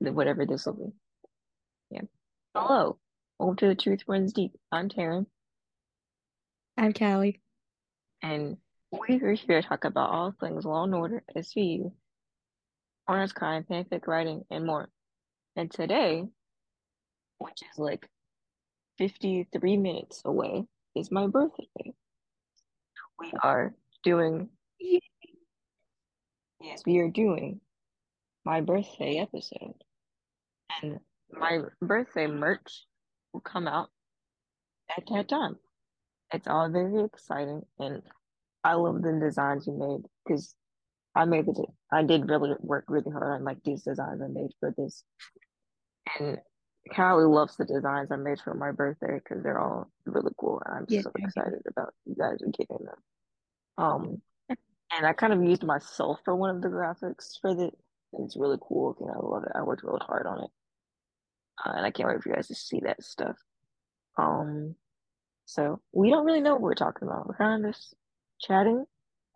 whatever this will be. Yeah. Hello. Welcome to the Truth Runs Deep. I'm Terryn, I'm Kalli. and we're here to talk about all things Law and Order, SVU, honors crime, fanfic writing, and more. And today, which is like 53 minutes away, is my birthday. We are doing, yes, we are doing my birthday episode. And my birthday merch will come out at that time. It's all very exciting, and I love the designs you made because I made the I did really work really hard on like these designs I made for this, and Kalli loves the designs I made for my birthday because they're all really cool, and I'm Yeah, so thank you. excited about you guys are getting them. Um, and I kind of used myself for one of the graphics for the. and It's really cool, and I love it. I worked really hard on it, uh, and I can't wait for you guys to see that stuff. Um, so we don't really know what we're talking about. We're kind of just chatting.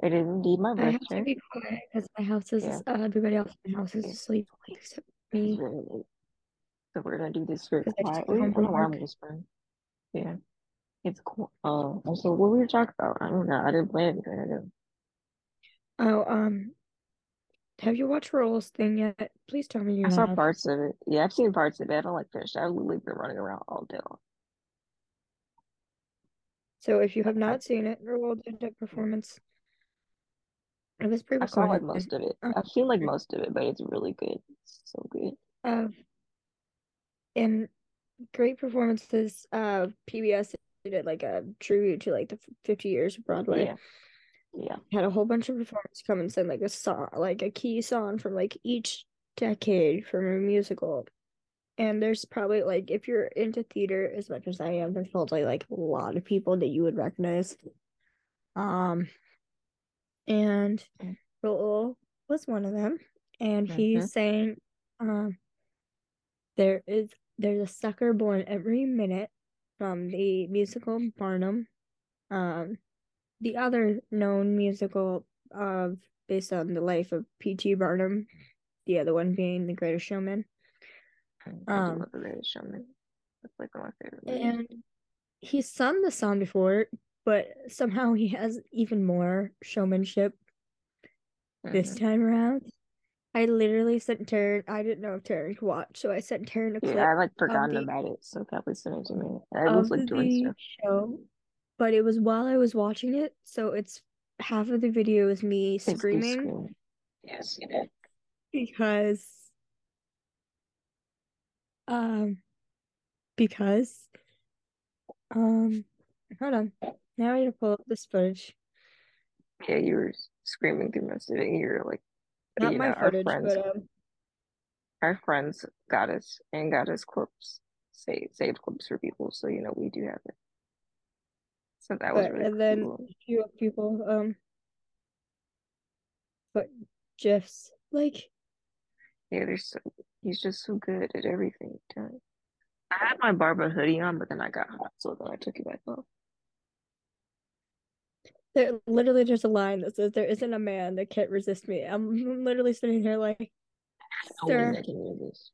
It is indeed my birthday. I have to be quiet because my house is Yeah. uh, everybody else in my house is asleep except It's me late. So we're gonna do this very quietly. I don't know why I'm whispering. Yeah, it's cool. Uh, also, what were we talking about? I don't know. I didn't plan anything. I didn't. Oh, um, have you watched Raul's thing yet? Please tell me you I saw parts of it. Yeah, I've seen parts of it. I don't like finished. I've literally been running around all day long. So if you have not seen it, Raul did a performance. It was pretty. I saw like most of it. Um, I've seen like most of it, but it's really good. It's so good. uh, and great performances. Uh, PBS did it like a tribute to like the 50 years of Broadway. Yeah, yeah. had a whole bunch of performers come and sing like a song, like a key song from like each decade from a musical. And there's probably like if you're into theater as much as I am, there's probably like a lot of people that you would recognize. Um, and Mm. Raul was one of them, and hmm he's saying, um, there is there's a sucker born every minute from the musical Barnum. Um, the other known musical of based on the life of P.T. Barnum, the other one being The Greatest Showman. Um, love The Greatest Showman. That's like one of my favorite movies. and he's sung the song before, but somehow he has even more showmanship this hmm time around. I literally sent Terryn, I didn't know if Terryn could watch, so I sent Terryn a clip. Yeah, I like forgotten the about it, so Kelly sent it to me. I was like doing stuff. show, but it was while I was watching it, so it's half of the video is me It's screaming scream. Yes, you did. because um because um hold on. Now I need to pull up this footage. Yeah, you were screaming through most of it. You were like, Not you know, my our footage, friends, but um our friends got us and got us clips, saved, saved clips for people. So, you know, we do have it. So that was but really and then cool. a few people um but Jeff's Like Yeah, there's so, he's just so good at everything. I had my Barbara hoodie on, but then I got hot, so then I took it back off. there literally there's a line that says there isn't a man that can't resist me. I'm literally sitting here like, No one that can resist.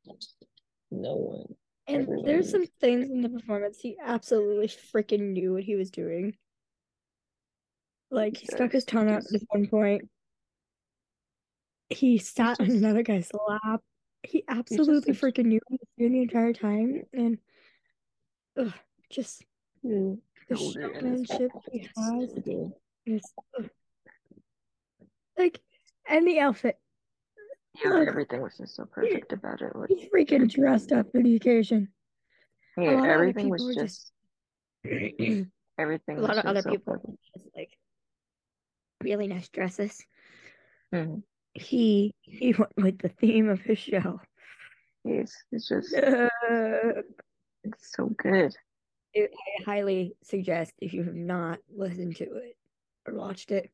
No one. And Everyone there's some things in the performance he absolutely freaking knew what he was doing. Like he stuck his tongue out at one point. He sat on another guy's lap. He absolutely freaking knew what he was doing the entire time. And ugh, just mm, the so good. And it's showmanship he has is ugh. like, and the outfit. Yeah, everything was just so perfect about it. Like, he freaking dressed up for the occasion. Yeah, lot of other everything was were just everything. a lot of just other so people just like really nice dresses. hmm He he went with the theme of his show. It's, it's just, Uh, it's so good. it- I highly suggest if you have not listened to it or watched it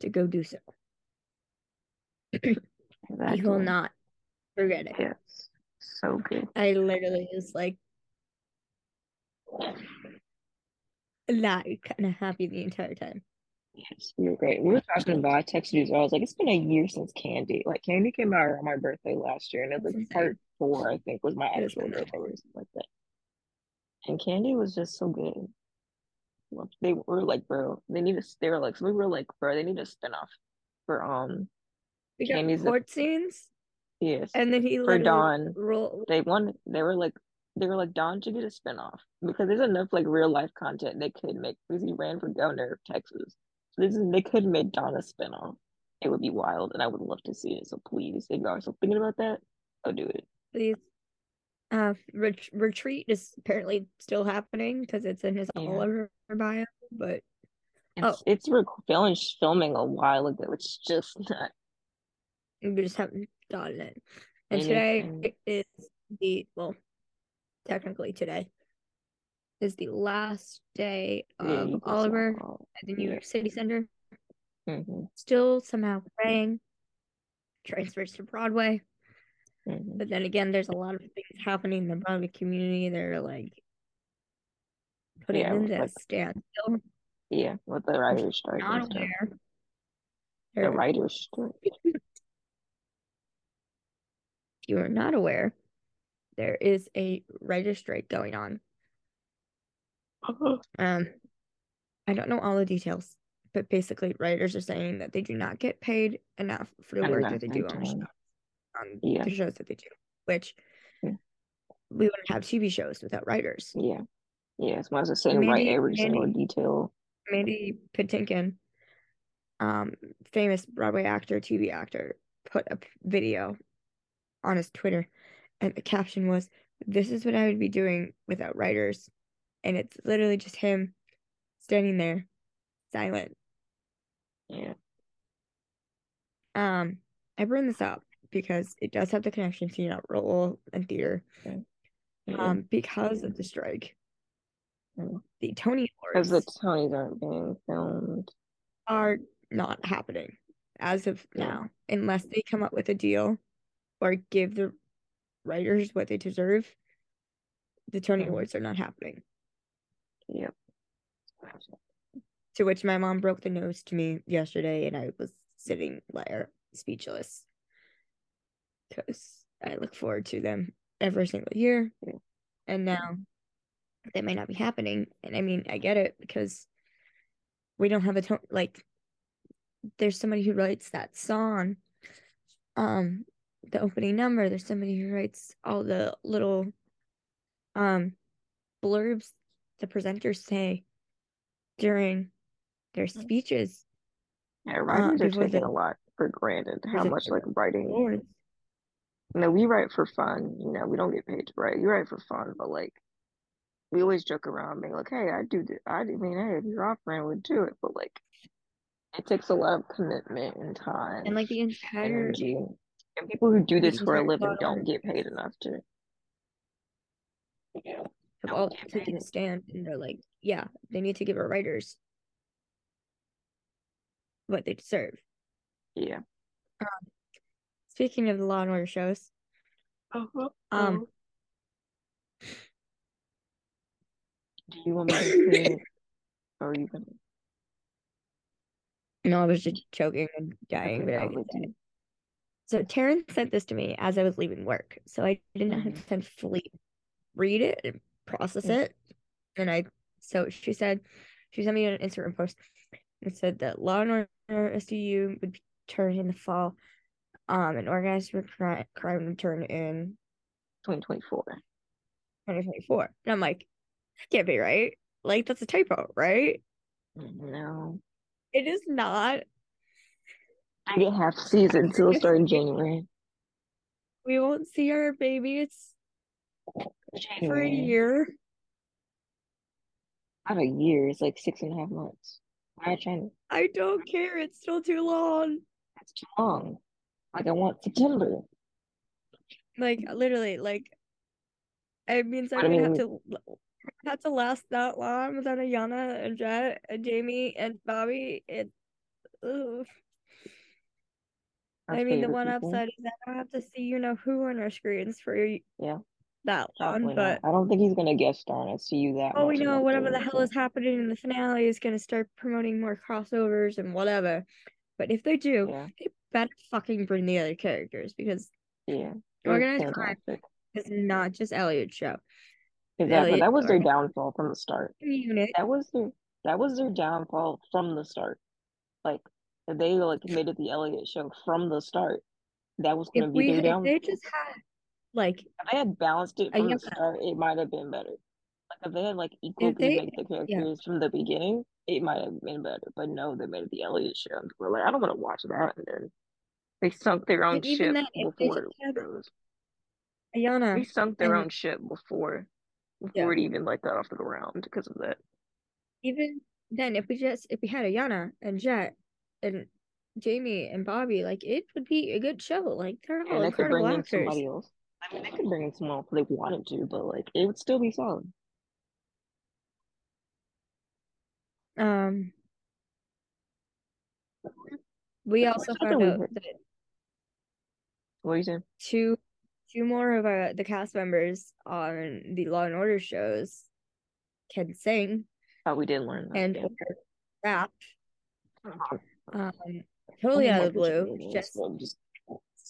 to go do so. You will not forget it. Yes, so good. I literally was like not kind of happy the entire time. Yes, you were great. We were talking about. I texted you. So I was like, it's been a year since Candy. Like Candy came out on my birthday last year, and it was like part four. I think was my actual birthday or something like that. And Candy was just so good. They were like, bro, they need to. They were like, so we were like, bro, they need a spinoff for um. We got court scenes. Yes. And then he for Don. Raul... They wanted. They were like, they were like, Don should get a spinoff because there's enough like real life content they could make because he ran for governor of Texas. So this is, they could make Don a spinoff. It would be wild, and I would love to see it. So please, if you are still thinking about that, go do it. Please. Uh, ret- retreat is apparently still happening because it's in his yeah. Oliver bio, but it's oh. it's filming filming a while ago. It's just not. We just haven't gotten it. And today is the well, technically today is the last day of yeah, Oliver at the New York City Center. Mm-hmm. Still somehow praying, transfers to Broadway. Mm-hmm. But then again, there's a lot of things happening in the Broadway community. They're like putting yeah, in this like, standstill. Yeah, with the writers' strike. Not aware. The writers' strike. If you are not aware, there is a writer's strike going on. Uh-huh. Um, I don't know all the details, but basically, writers are saying that they do not get paid enough for the work that they do on, on yeah. the shows that they do, which yeah. we wouldn't have TV shows without writers. Yeah. Yeah, as much as saying Mandy, write every Mandy, single detail. Mandy Patinkin, um, famous Broadway actor, TV actor, put a video on his Twitter, and the caption was, "This is what I would be doing without writers," and it's literally just him standing there, silent. Yeah. Um, I bring this up because it does have the connection to you know role and theater. Yeah. Um, because of the strike, the Tony Awards. Because the Tonys aren't being filmed. Are not happening as of yeah. now, unless they come up with a deal or give the writers what they deserve. The Tony mm-hmm. Awards are not happening. Yep. To which my mom broke the news to me yesterday, and I was sitting there speechless because I look forward to them every single year. And now that might not be happening. And I mean, I get it because we don't have a tone like there's somebody who writes that song, um, the opening number. There's somebody who writes all the little um blurbs the presenters say during their speeches. Yeah, writers uh, are taking the, a lot for granted. How much like writing. Awards. You know, we write for fun. You know, we don't get paid to write. You write for fun, but like we always joke around being like, hey, I do this. I mean, hey, if you're offering, would do it. But like, it takes a lot of commitment and time and like the entire energy. And people who do this for a living don't get paid enough to. Yeah. Have all taken a stand and they're like, yeah, they need to give our writers what they deserve. Yeah. Um, speaking of the Law and Order shows, uh-huh. um, Do you want me to say or are you gonna? No, I was just choking and dying, okay, but I So Terryn sent this to me as I was leaving work, so I didn't mm-hmm. have time to fully read it and process mm-hmm. it. And I, so she said, she sent me an Instagram post and said that Law and Order SVU would turn in the fall, um, and organized crime, crime would turn in 2024. 2024. And I'm like, can't be right. Like that's a typo, right? No. It is not. I get half season, so it'll start in January. We won't see our babies for a year. Not a year. It's like six and a half months. Why trying? I don't care. It's still too long. That's too long. Like I want September. Like literally, like it means I'm I gonna have to had to last that long without Ayanna and Jet and Jamie and Bobby. It, ugh. I mean, the one people. upside is that I don't have to see you know who on our screens for you. yeah that Probably one, not. but I don't think he's gonna guest star see you that oh, we know whatever the hell is happening in the finale is gonna start promoting more crossovers and whatever. But if they do, Yeah, they better fucking bring the other characters because yeah. Organized Crime is not just Elliot's show. Exactly. Elliot That was their downfall from the start. Unit. That was their that was their downfall from the start. Like if they like made it the Elliot show from the start. That was gonna be we their if downfall. they just had like If they had balanced it from the start, it might have been better. Like if they had like equally they made the yeah characters from the beginning, it might have been better. But no, they made it the Elliot show. We're like, I don't want to watch that. And then they sunk their own ship before had goes. Ayanna They sunk their and own ship before yeah before it even like got off the ground because of that. even then if we just if we had Ayanna and Jet and Jamie and Bobby like it would be a good show like they're all And they could incredible actors. I mean, they could bring in someone else if they wanted to, but like it would still be solid. um we also found out that What are you saying? two two more of uh, the cast members on the Law and Order shows can sing Oh, we didn't learn that. and Yeah. rap Uh-huh. Um totally out of the blue. one it is, just but I'm just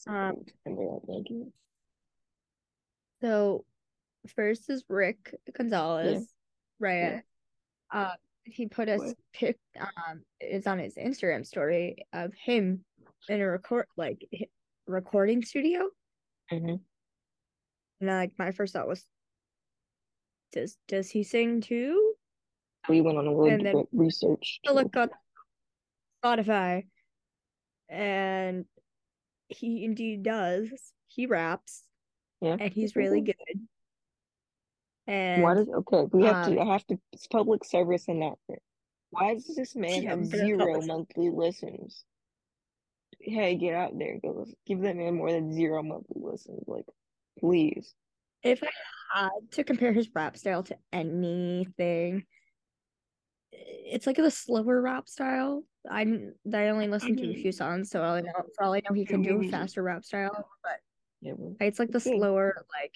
um and they're all thinking. so first is Rick Yeah, Gonzalez yeah. Reyes uh he put a pic um it's on his Instagram story of him in a record like recording studio. Hmm and like my first thought was does does he sing too? We went on a little bit research I on Spotify and he indeed does he raps Yeah. and he's really good Why and does okay? We have um to. I have to. It's public service announcement. Why does this man yeah have zero monthly listens? Hey, get out there go listen. Give that man more than zero monthly listens. Like, please. if I had to compare his rap style to anything it's like a slower rap style I didn't- I only listened to a few songs so all I know for all I know he can do a faster rap style but Yeah, it's like the slower like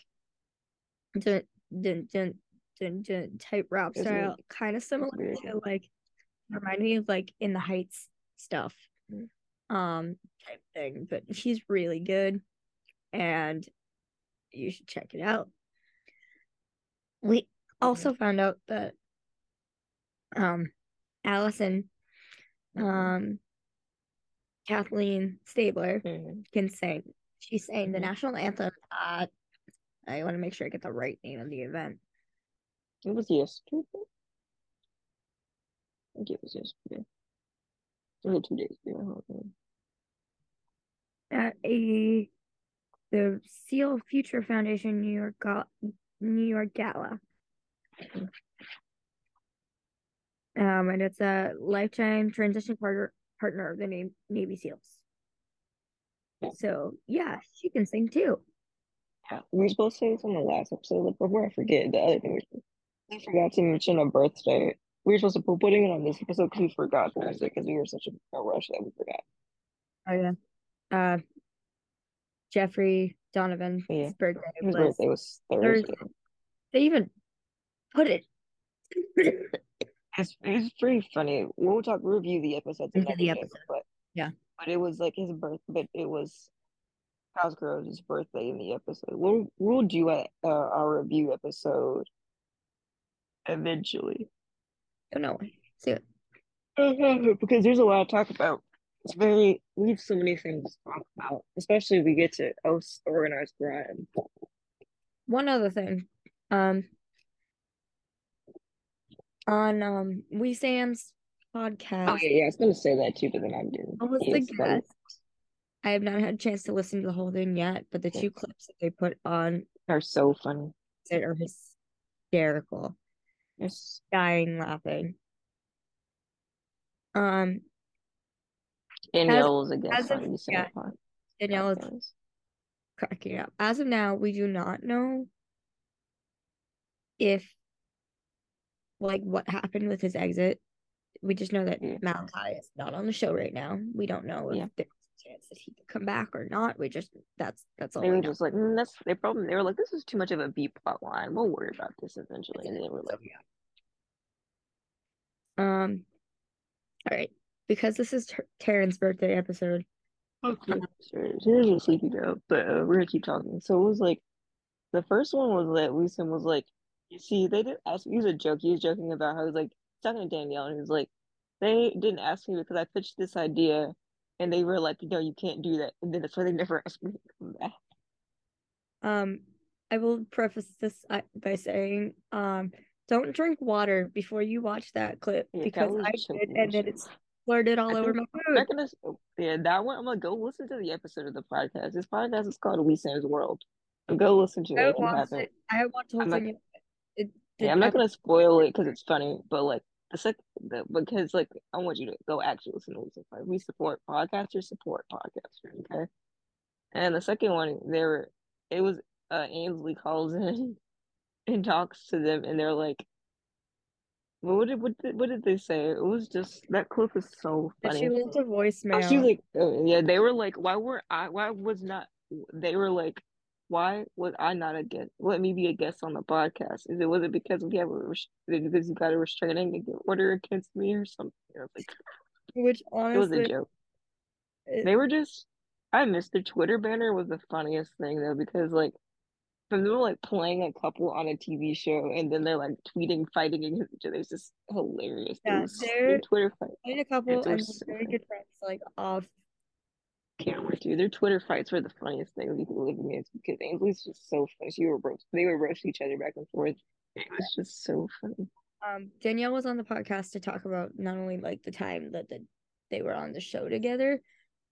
dun, dun, dun, dun, dun, type rap style kind of similar to like remind me of like in the heights stuff Mm. um type thing but he's really good and you should check it out. We also found out that um Allison. Um Kathleen Stabler Mhm. can sing she sang the Mhm. national anthem at I want to make sure I get the right name of the event It was yesterday. I think it was yesterday. Or two days ago. at a the Seal Future Foundation New York New York Gala. Um, and it's a lifetime transition partner partner of the name Navy SEALs. So yeah, she can sing too. Yeah, we were supposed to say this on the last episode, but before I forget, the other thing we forgot to mention a birthday. We were supposed to put putting it on this episode because we forgot to mention it because we were such a, a rush that we forgot. Oh yeah. Uh, Jeffrey Donovan's Yeah, birthday his was birthday was Thursday. Thursday. They even put it It's it's pretty funny. We'll talk review the episodes another the episode. but Yeah. but it was like his birth, but it was House Cosgrove's birthday in the episode. We'll we'll do a uh, our review episode eventually Don't know. See it. because there's a lot to talk about. It's very we have so many things to talk about, especially if we get to organized crime. One other thing. Um, on um We Sam's podcast. Oh yeah, yeah, I was gonna say that too, but then I didn't. I was the guest. I have not had a chance to listen to the whole thing yet, but the two clips that they put on are so funny. it are hysterical. Yes. Dying laughing. Um, Danielle was a guest on yeah, Danielle is cracking up. As of now, we do not know if like what happened with his exit. We just know that Yeah. Malachi is not on the show right now. We don't know if Yeah. there's a chance that he could come back or not. We just that's that's all. They we were know. just like, mm, that's they probably they were like, this is too much of a B plot line. We'll worry about this eventually. And they were like, yeah. Um. All right, because this is Ter- Terryn's birthday episode. okay, sure. Here's a sleepy girl, but uh, we're gonna keep talking. So it was like, the first one was that Winston was like, see, they didn't ask. Me. He was a joke. He was joking about how he was like talking to Danielle, and he was like, they didn't ask me because I pitched this idea, and they were like, no, you can't do that. And then that's why they never asked me to come back. Um, I will preface this uh, by saying, um, don't drink water before you watch that clip Yeah, because Kelly I did, and then it's flirted all I over my food. gonna. Yeah, that one. I'm gonna go listen to the episode of the podcast. This podcast is called We Sam's World. Go listen to I it if you want haven't. it. I want to I'm. Yeah, I'm not gonna spoil it because it's funny, but like the sec, the, because like I want you to go actually listen to Sam's World. We support podcasters, support podcasters. Okay. And the second one, they were. It was uh Ainsley calls in and talks to them, and they're like. What did what did, what did they say? It was just that clip is so funny. she left a Oh, voicemail. she was like, uh, yeah, they were like, why were I, why was not, they were like, why was I not a guest? Let me be a guest on the podcast. Is it, was it because we have a, because you got a restraining order against me or something? Was like, which it was a joke. it- They were just, I missed the Twitter banner was the funniest thing though, because like, from them like playing a couple on a TV show and then they're like tweeting, fighting against each other. It's just hilarious. Yeah, they're- Twitter fight. a couple and so very good friends, like off. Camera too. Their Twitter fights were the funniest things you could live in because Ainsley's just so funny. She were roast they would roast each other back and forth. It was just so funny. Um, Danielle was on the podcast to talk about not only like the time that the, they were on the show together,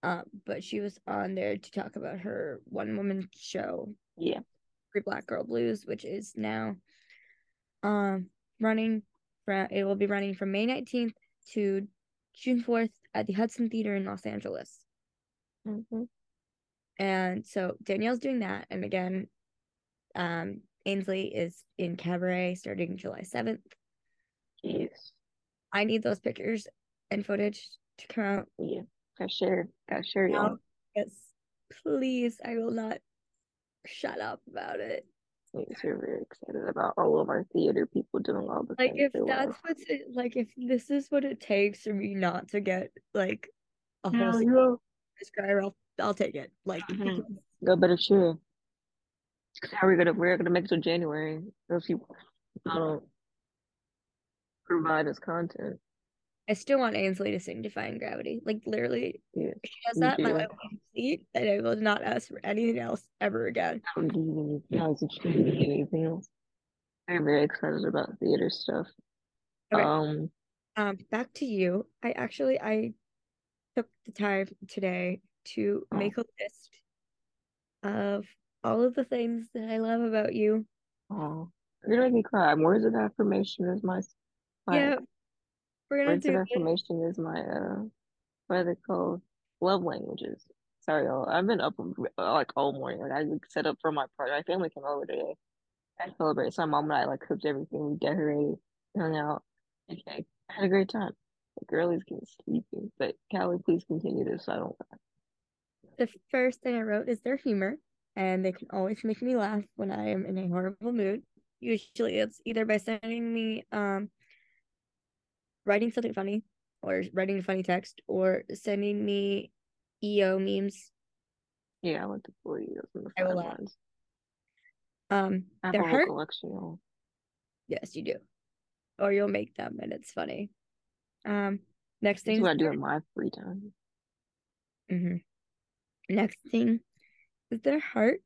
um, but she was on there to talk about her one woman show, Yeah. Free Black Girl Blues, which is now um running from it will be running from May 19th to June 4th at the Hudson Theater in Los Angeles. Mm-hmm. And so Danielle's doing that. And again, um, Ainsley is in Cabaret starting July 7th. Jeez. I need those pictures and footage to come out Yeah. Got share. Got share y'all. Yes, please. I will not shut up about it. Yes, we're very excited about all of our theater people doing all the Like if that's what's it like if this is what it takes for me not to get like a whole This guy, I'll I'll take it. Like Mhm. because Go better cheer. How are we gonna we're gonna make it to January? Those people don't provide us content. I still want Ainsley to sing Defying Gravity. Like literally, Yeah. she does that, my life will complete, and I will not ask for anything else ever again. I don't do any- I was extremely do anything else. I'm very excited about theater stuff. Okay. Um Um, back to you. I actually I took the time today to Oh. make a list of all of the things that I love about you. Oh, you're gonna make me cry. Words of affirmation is my, my Yeah, we're gonna words of do it. affirmation is my uh, what are they called? Love languages. Sorry, y'all. I've been up like all morning. Like I set up for my party. My family came over today. I celebrated. So my mom and I like cooked everything. We decorated, hung out. Okay, I had a great time. The girlies getting sleepy. But Kalli, please continue this. So I don't. The first thing I wrote is their humor, and they can always make me laugh when I am in a horrible mood. Usually, it's either by sending me um writing something funny, or writing a funny text, or sending me EO memes. Yeah, I went to Florida's in the I will laugh. sidelines. Um, I have their a whole heart. collection. Yes, you do. Or you'll make them, and it's funny. Um, next thing. what I do in my free time. hmm Next thing is their heart,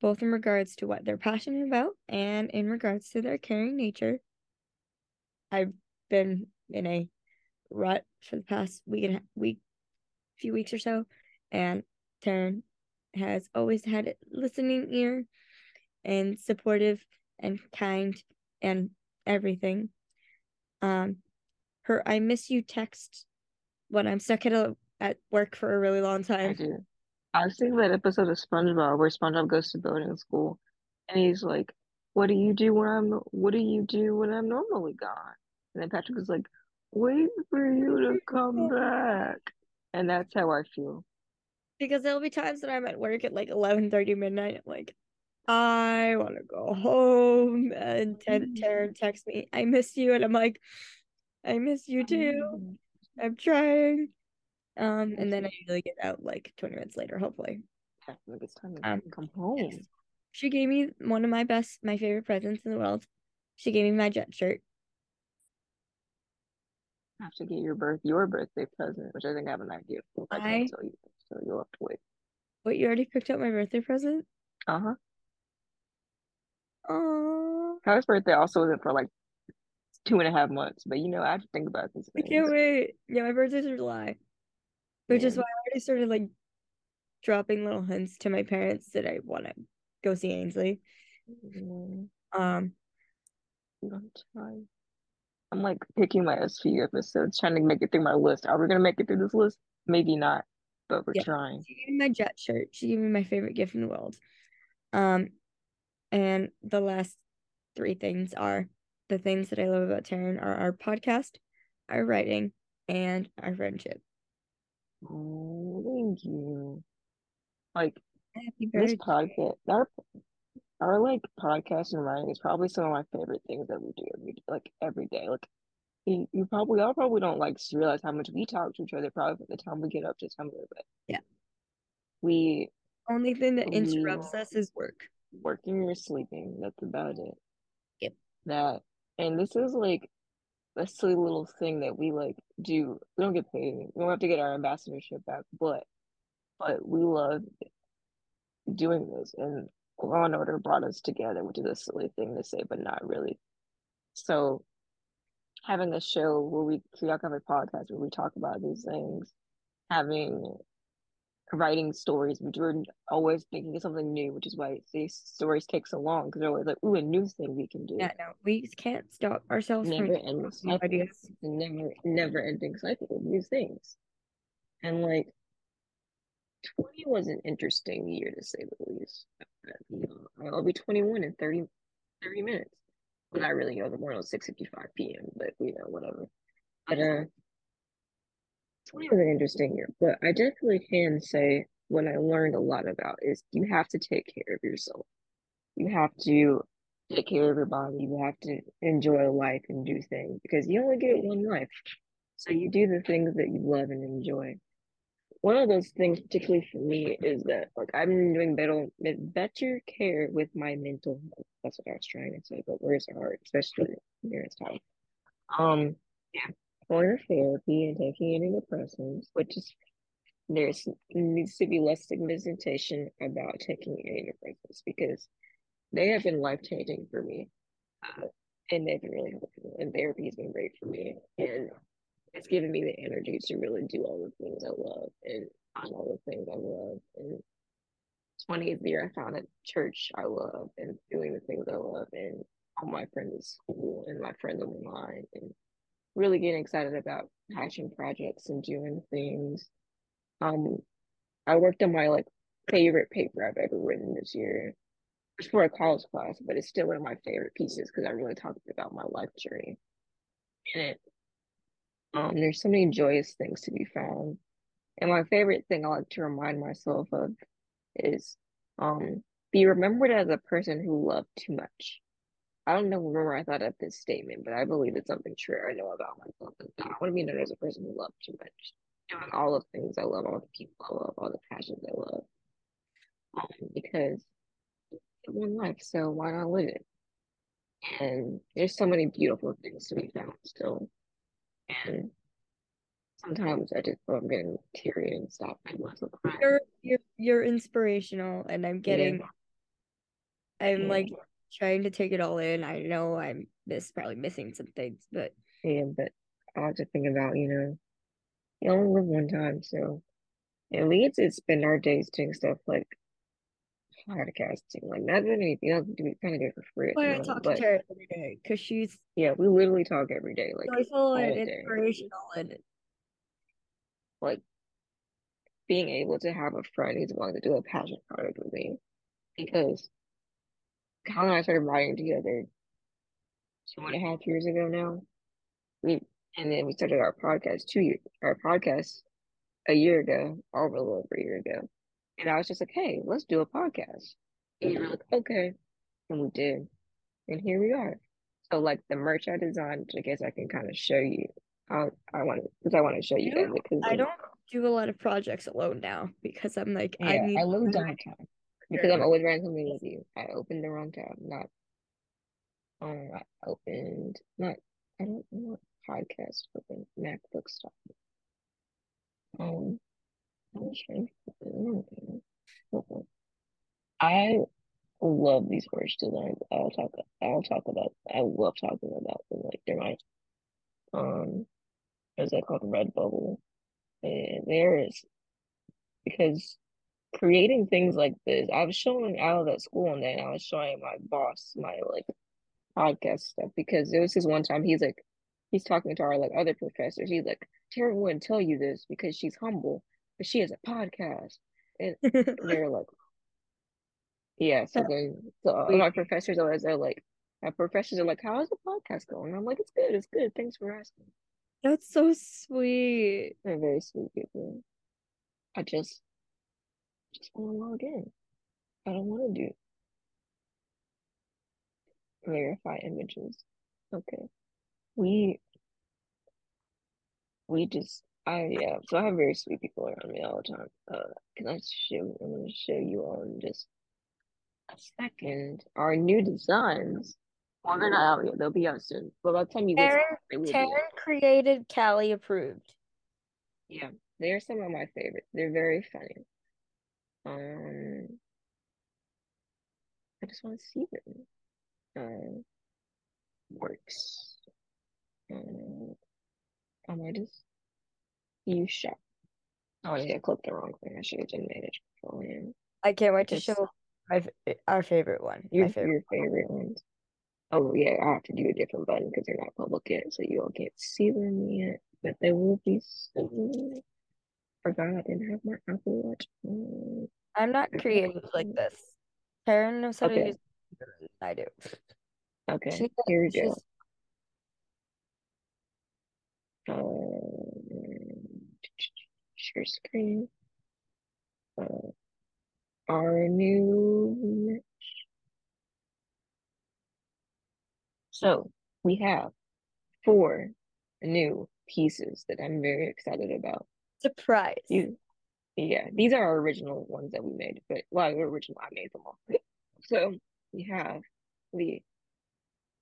both in regards to what they're passionate about and in regards to their caring nature. I've been in a rut for the past week and a week, few weeks or so, and Terryn has always had a listening ear and supportive and kind and everything. Um, her I miss you text when I'm stuck at a at work for a really long time. I do. I was thinking that episode of SpongeBob where SpongeBob goes to boarding school and he's like, What do you do when I'm what do you do when I'm normally gone? And then Patrick was like, Wait for you to come back. And that's how I feel. because there'll be times that I'm at work at like 11 30 midnight. I'm like, I want to go home. And Mm-hmm. Terryn texts me, I miss you. And I'm like, I miss you too. I'm trying. Um, and then I usually get out like 20 minutes later, hopefully. Yeah, it's time to Um, come home. yes. She gave me one of my best, my favorite presents in the world. She gave me my jet shirt. I have to get your birth your birthday present, which I think I have an idea for. I I- tell you, so you'll have to wait. Wait, you already picked out my birthday present? Uh huh. Oh, Kyle's birthday also isn't for like two and a half months, but you know I have to think about this. I can't wait. Yeah, my birthday's in July. Which is why I already started like dropping little hints to my parents that I want to go see Ainsley. Mm, Um, we don't have time. I'm like picking my SVU episodes, trying to make it through my list. Are we gonna make it through this list? Maybe not, but we're Yeah. trying. she gave me my jet shirt. She gave me my favorite gift in the world. Um, and the last three things are the things that I love about Terryn are our podcast, our writing, and our friendship. Oh, thank you. Like this podcast, our our like podcast and writing is probably some of my favorite things that we do every like every day. Like you, you probably y'all probably don't like realize how much we talk to each other probably from the time we get up to time we to. Yeah. We Only thing that interrupts us is work. working or sleeping. That's about it. Yep. That and this is like a silly little thing that we like do. We don't get paid. We don't have to get our ambassadorship back, but but we love doing this. And Law and Order brought us together, which is a silly thing to say, but not really. So having a show where we periodically have a podcast where we talk about these things, having writing stories, which we're always thinking of something new, which is why these stories take so long because they're always like, ooh, a new thing we can do. Yeah, no, we can't stop ourselves from never ending ideas. Never never ending cycle of new things. And like 20 was an interesting year to say the least. I'll be 21 in 30, 30 minutes. Well, not really, you know, the morning was 6.55 p.m., but you know, whatever. But uh 20 was an interesting year. But I definitely can say what I learned a lot about is you have to take care of yourself. You have to take care of your body. You have to enjoy life and do things because you only get one life. So you do the things that you love and enjoy. One of those things, particularly for me, is that like I've been doing better better care with my mental health. That's what I was trying to say, but words are hard, especially during this time. Um, yeah, to therapy and taking antidepressants, which is there's needs to be less stigmatization about taking antidepressants because they have been life changing for me, uh, and they've been really helpful. And therapy has been great for me, and it's given me the energy to really do all the things I love and find all the things I love. And 20th year, I found a church I love and doing the things I love, and all my friends at school and my friends online, and really getting excited about passion projects and doing things. Um, I worked on my like favorite paper I've ever written this year. For a college class, but it's still one of my favorite pieces because I really talked about my life journey in it. Um, there's so many joyous things to be found. And my favorite thing I like to remind myself of is um be remembered as a person who loved too much. I don't know where I thought of this statement, but I believe it's something true I know about myself. I want to be known as a person who loved too much. Doing all the things I love, all the people I love, all the passions I love. Um, because it's one life, so why not live it? And there's so many beautiful things to be found still. And sometimes I just feel I'm getting teary and stop myself cry. You're you're you're inspirational, and I'm getting. I'm Yeah. like trying to take it all in. I know I'm miss probably missing some things, but Yeah, but I like to think about, you know, you only live one time, so and we get to spend our days doing stuff like podcasting, like not doing anything else, we kind of do it for free. why I talk but to Tara every day because she's yeah, we literally talk every day, like joyful and inspirational, and like being able to have a friend who's willing to do a passion project with me because Kyle and I started writing together two and a half years ago now. We and then we started our podcast two years our podcast a year ago, or a little over a year ago. And I was just like, hey, let's do a podcast. And you were like, okay. And we did. And here we are. So like the merch I designed, I guess I can kind of show you. I I want to because I want to show you guys because I don't do a lot of projects alone now because I'm like yeah, I need I lose time because I'm always with you. I opened the wrong tab, not um I opened not I don't know what podcast open MacBook stuff. Um I'm trying I love these horse designs. I'll talk. I'll talk about. I love talking about them. Like they're my um, is that called Redbubble? And there is because creating things like this. I was showing out at school, and then I was showing my boss my like podcast stuff because there was this one time he's like he's talking to our like other professors. He's like, Tara wouldn't tell you this because she's humble, but she has a podcast. And they're like, yeah, so then so my professors always are like, my professors are like, "How's the podcast going?" I'm like, "It's good, it's good. Thanks for asking." That's so sweet. They're very sweet people. I just just want to log in. I don't want to do verify images. Okay, we we just I yeah. So I have very sweet people around me all the time. Uh, can I show? I'm gonna show you all in just a second, our new designs. Well, they're not out yet. They'll be out soon. But by the time you Terryn, listen, Terryn created, Kalli approved. Yeah, they're some of my favorites. They're very funny. Um, I just want to see them. Um, works. Um, I might just use shop. Oh yeah, I clicked the wrong thing. I should have done manage control. I can't wait to show my our favorite one. Your, favorite. your favorite ones. Oh yeah, I have to do a different button because they're not public yet, so you all can't see them yet. But they will be soon. Forgot I didn't have my Apple Watch. On. I'm not creative like this. Karen knows how okay. to use. It. I do. Okay, she, here we go. Um, share screen. Uh, our new So we have four new pieces that I'm very excited about. Surprise. You, yeah, these are our original ones that we made, but well, original I made them all. So we have the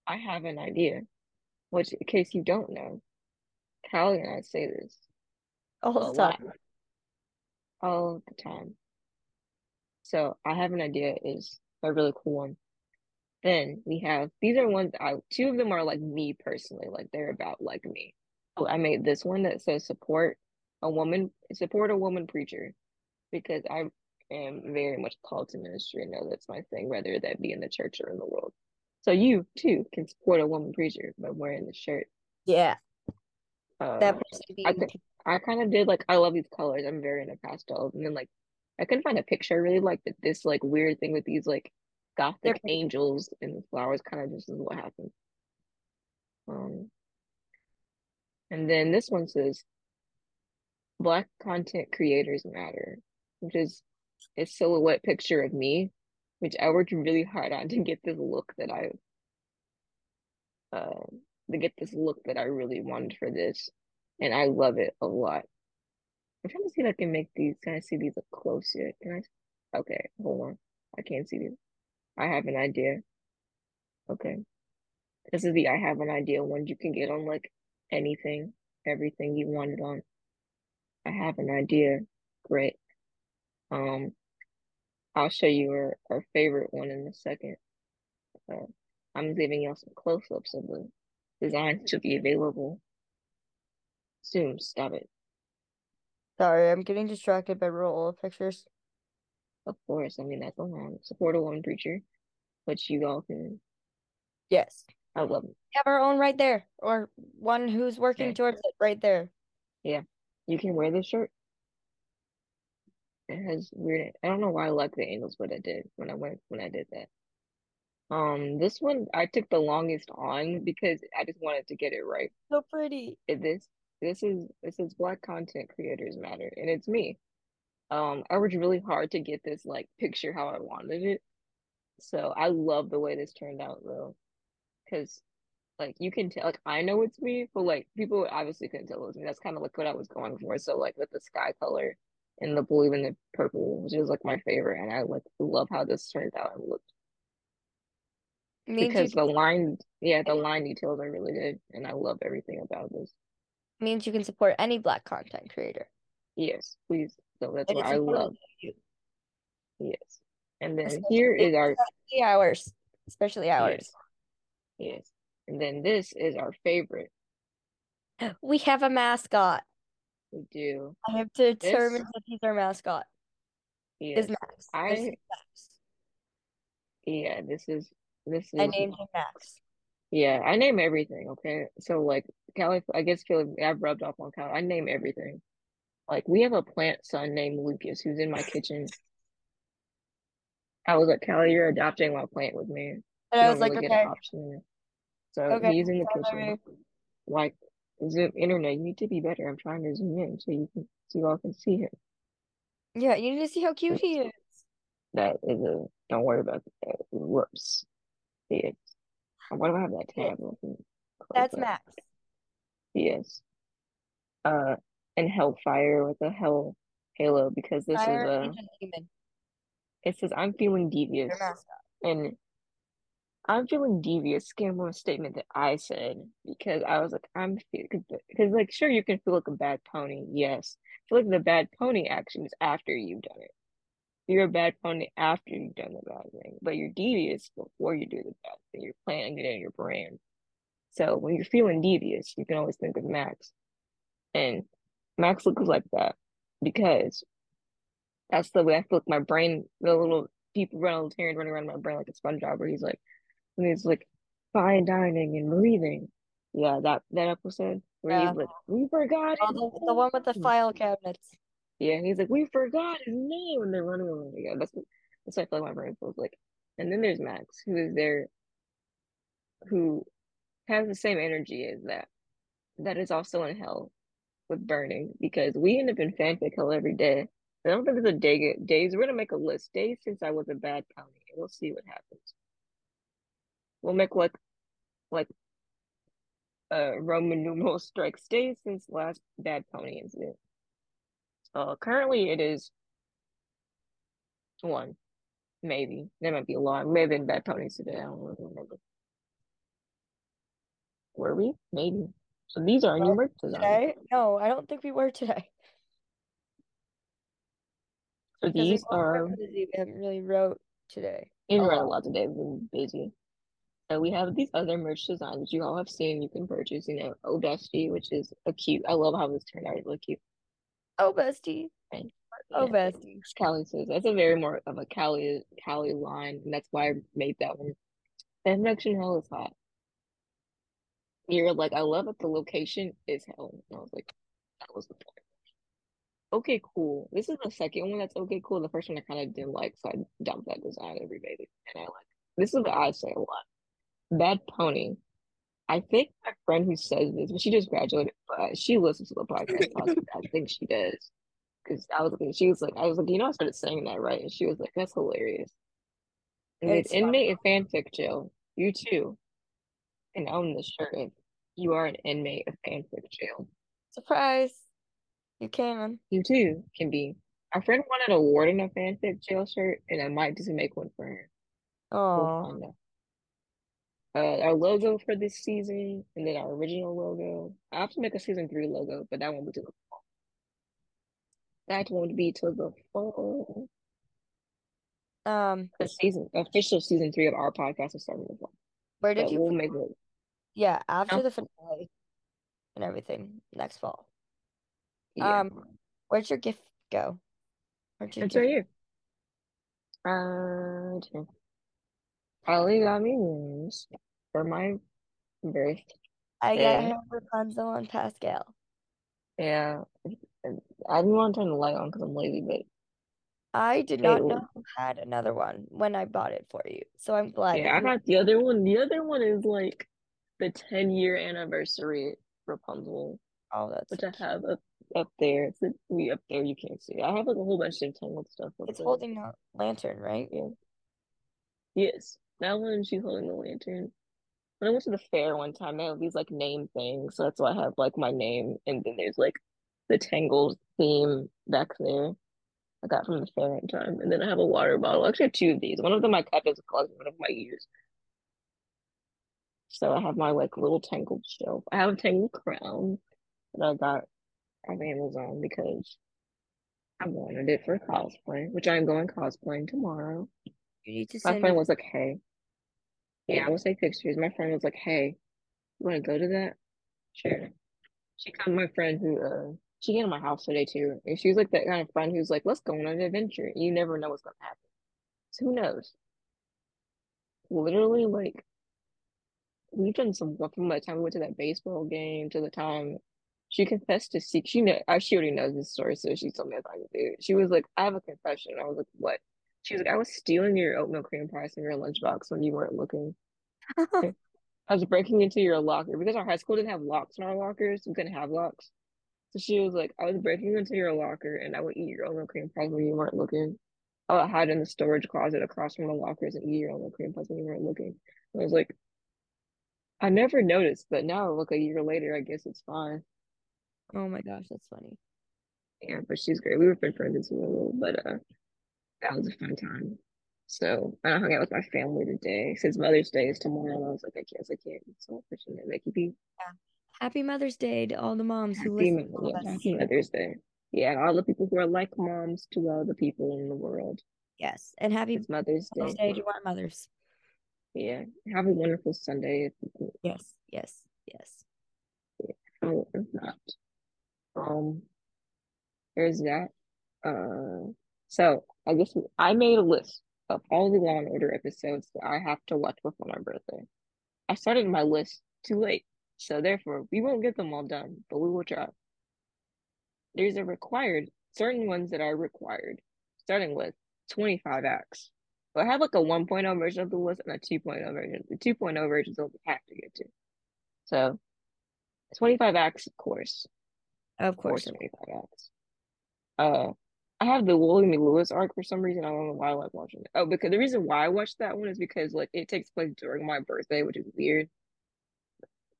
I have an idea, which in case you don't know, Kalli and I say this all the time. All the time. So I have an idea is a really cool one. Then we have these are ones I two of them are like me personally, like they're about like me. Oh, I made this one that says support a woman, support a woman preacher, because I am very much called to ministry and know that's my thing, whether that be in the church or in the world. So you too can support a woman preacher by wearing the shirt. Yeah. Uh, that I, I kind of did like I love these colors. I'm very into pastels, and then like I couldn't find a picture I really liked that this like weird thing with these like gothic They're... angels and flowers kind of just is what happened. Um, and then this one says Black content creators matter, which is a silhouette picture of me, which I worked really hard on to get this look that I uh, to get this look that I really wanted for this. And I love it a lot. I'm trying to see if I can make these. Can I see these up closer? Can I? Okay, hold on. I can't see these. I have an idea. Okay. This is the I have an idea one you can get on like anything, everything you wanted on. I have an idea. Great. Um, I'll show you our, our favorite one in a second. Uh, I'm giving y'all some close-ups of the design to be available soon. Stop it. Sorry, I'm getting distracted by real old pictures. Of course, I mean that's a long support a woman preacher, but you all can. Yes, I love it. We have our own right there, or one who's working okay. towards it right there. Yeah, you can wear this shirt. It has weird. I don't know why I like the angels, but I did when I went when I did that. Um, this one I took the longest on because I just wanted to get it right. So pretty. It, this this is this is Black content creators matter, and it's me. Um, I worked really hard to get this like picture how I wanted it. So I love the way this turned out though, because like you can tell, like I know it's me, but like people obviously couldn't tell it was me. That's kind of like what I was going for. So like with the sky color and the blue and the purple, which is like my favorite, and I like love how this turned out and looked you because the line, yeah, the line details are really good, and I love everything about this. means you can support any Black content creator. Yes, please. So that's what I love. you, Yes, and then especially here is our especially ours, especially ours. yes, yes, and then this is our favorite. We have a mascot. We do I have to this. determine if he's our mascot. Yes, Is Max. This is Max. yeah. This is this I is named him Max. yeah. I name everything. Okay, so like Kalli, I guess Philip, I've rubbed off on Kalli. I name everything. Like we have a plant son named Lucas who's in my kitchen. I was like, Kalli, you're adopting my plant with me. And You I was like, really okay. So okay, he's in the kitchen. Like Zoom internet, you need to be better. I'm trying to zoom in so you can so you all can see him. Yeah, you need to see how cute he is. That is a don't worry about that. Whoops. Yes. Why do I have that tab open? That's that. Max. Yes. Uh and Hellfire with a hell halo because this Fire is a it says I'm feeling devious and I'm feeling devious a statement that I said because I was like I'm because like sure you can feel like a bad pony yes. I feel like the bad pony action is after you've done it. You're a bad pony after you've done the bad thing but you're devious before you do the bad thing. You're planning it in your brain. So when you're feeling devious you can always think of Max. And Max looks like that because that's the way I feel like my brain the little people run little running around my brain like a SpongeBob where he's like when he's like fine dining and breathing. Yeah, that that episode where Yeah. he's like, we forgot oh, the, the one with the file cabinets. Yeah, he's like, we forgot his name, and they're running away. Yeah, that's what that's what I feel like my brain feels like. And then there's Max, who is there, who has the same energy as that. That is also in hell with burning because we end up in fanfic hell every day. I don't think there's a day days. We're gonna make a list days since I was a bad pony. We'll see what happens. We'll make like like uh Roman numeral strike days since last bad pony incident. Uh currently it is one. Maybe. There might be a lot. May have been bad ponies today. I don't really remember. Were we? Maybe. So these are our new merch designs. Today? No, I don't think we were today. So these are busy. We haven't really wrote today. in a read a lot. lot today. We've been busy. So we have these other merch designs you all have seen. You can purchase, you know, Oh Bestie, which is a cute. I love how this turned out. It's really cute. Oh, bestie. And Oh, yeah, bestie. Kalli says that's a very more of a Kalli Kalli line, and that's why I made that one. Fan fiction hell is hot. You're like, I love it. The location is hell. And I was like, that was the point. Okay, cool. This is the second one that's okay, cool. The first one I kind of didn't like, so I dumped that design remade it. And I like this is what I say a lot. Bad Pony. I think my friend who says this, but she just graduated, but she listens to the podcast. possibly. I think she does. Because I was like, she was like, I was like, you know, I started saying that, right? And she was like, that's hilarious. And It's inmate and fanfic jail. You too can own this shirt if you are an inmate of fanfic jail. Surprise. You can. You too can be. Our friend wanted a warden of fanfic jail shirt, and I might just make one for her. We'll Oh, out. Uh, our logo for this season, and then our original logo. I have to make a season three logo, but that won't be till the fall. That won't be till the fall. um, The season official season three of our podcast is starting in the fall, where did but you we'll make it. yeah, after the finale and everything next fall. Yeah, Um, where'd your gift go? Where'd your it's gift? right here. Uh, Holly got me rings for my birthday. I got Yeah. Rapunzel and Pascal. Yeah, I didn't want to turn the light on because I'm lazy, but I did not know you had another one when I bought it for you. So I'm glad Yeah, I got the other one. The other one is like the 10 year anniversary Rapunzel. Oh, that's which so I cute. have up up there. It's like, we up there. You can't see. I have like a whole bunch of tangled stuff It's there. holding a lantern, right? Yeah. Yes. That one she's holding the lantern. When I went to the fair one time, they have these like name things. So that's why I have like my name, and then there's like the Tangled theme back there. I got from the fair one time, and then I have a water bottle. Actually, I have two of these. One of them I kept as a closet, one of my ears. So I have my like little Tangled shelf. I have a Tangled crown that I got on Amazon because I wanted it for cosplay, which I'm going cosplaying tomorrow. You need to My friend me. was like, "Hey, yeah, I will take pictures." My friend was like, "Hey, you want to go to that?" Sure. She called my friend who uh she came to my house today too, and she's like that kind of friend who's like, "Let's go on an adventure." You never know what's gonna happen. So who knows? Literally, like we've done some from the time we went to that baseball game to the time she confessed to seek. She know she already knows this story, so she told me I could do. She was like, "I have a confession." I was like, "What?" She was like, "I was stealing your oatmeal cream pie from your lunchbox when you weren't looking." I was breaking into your locker because our high school didn't have locks in our lockers. We couldn't have locks. So she was like, I was breaking into your locker and I would eat your oatmeal cream pies when you weren't looking. I would hide in the storage closet across from the lockers and eat your oatmeal cream pies when you weren't looking. I was like, I never noticed, but now look a year later, I guess it's fine. Oh my gosh, that's funny. Yeah, but she's great. We were been friends we were little, but uh, that was a fun time. So I hung out with my family today. Since Mother's Day is tomorrow, I was like, I guess I can't. So unfortunate. Like, you be Yeah. Happy Mother's Day to all the moms who happy, listen to yeah, happy Mother's Day. Yeah, all the people who are like moms to all the people in the world. Yes, and happy It's Mother's Mother's Day. Day to our mothers. Yeah. Have a wonderful Sunday. Yes, yes, yes. Oh, if not. Um, there's that. Uh, so I guess I made a list of all the Law and Order episodes that I have to watch before my birthday. I started my list too late, so therefore we won't get them all done, but we will try. There's a required certain ones that are required, starting with 25 acts. But I have like a 1.0 version of the list and a 2.0 version. The 2.0 version is what we have to get to. So 25 acts, of course. Of Or course. 25 acts. Uh, I have the William. Lewis arc for some reason. I don't know why I like watching it. Oh, because the reason why I watched that one is because like it takes place during my birthday, which is weird.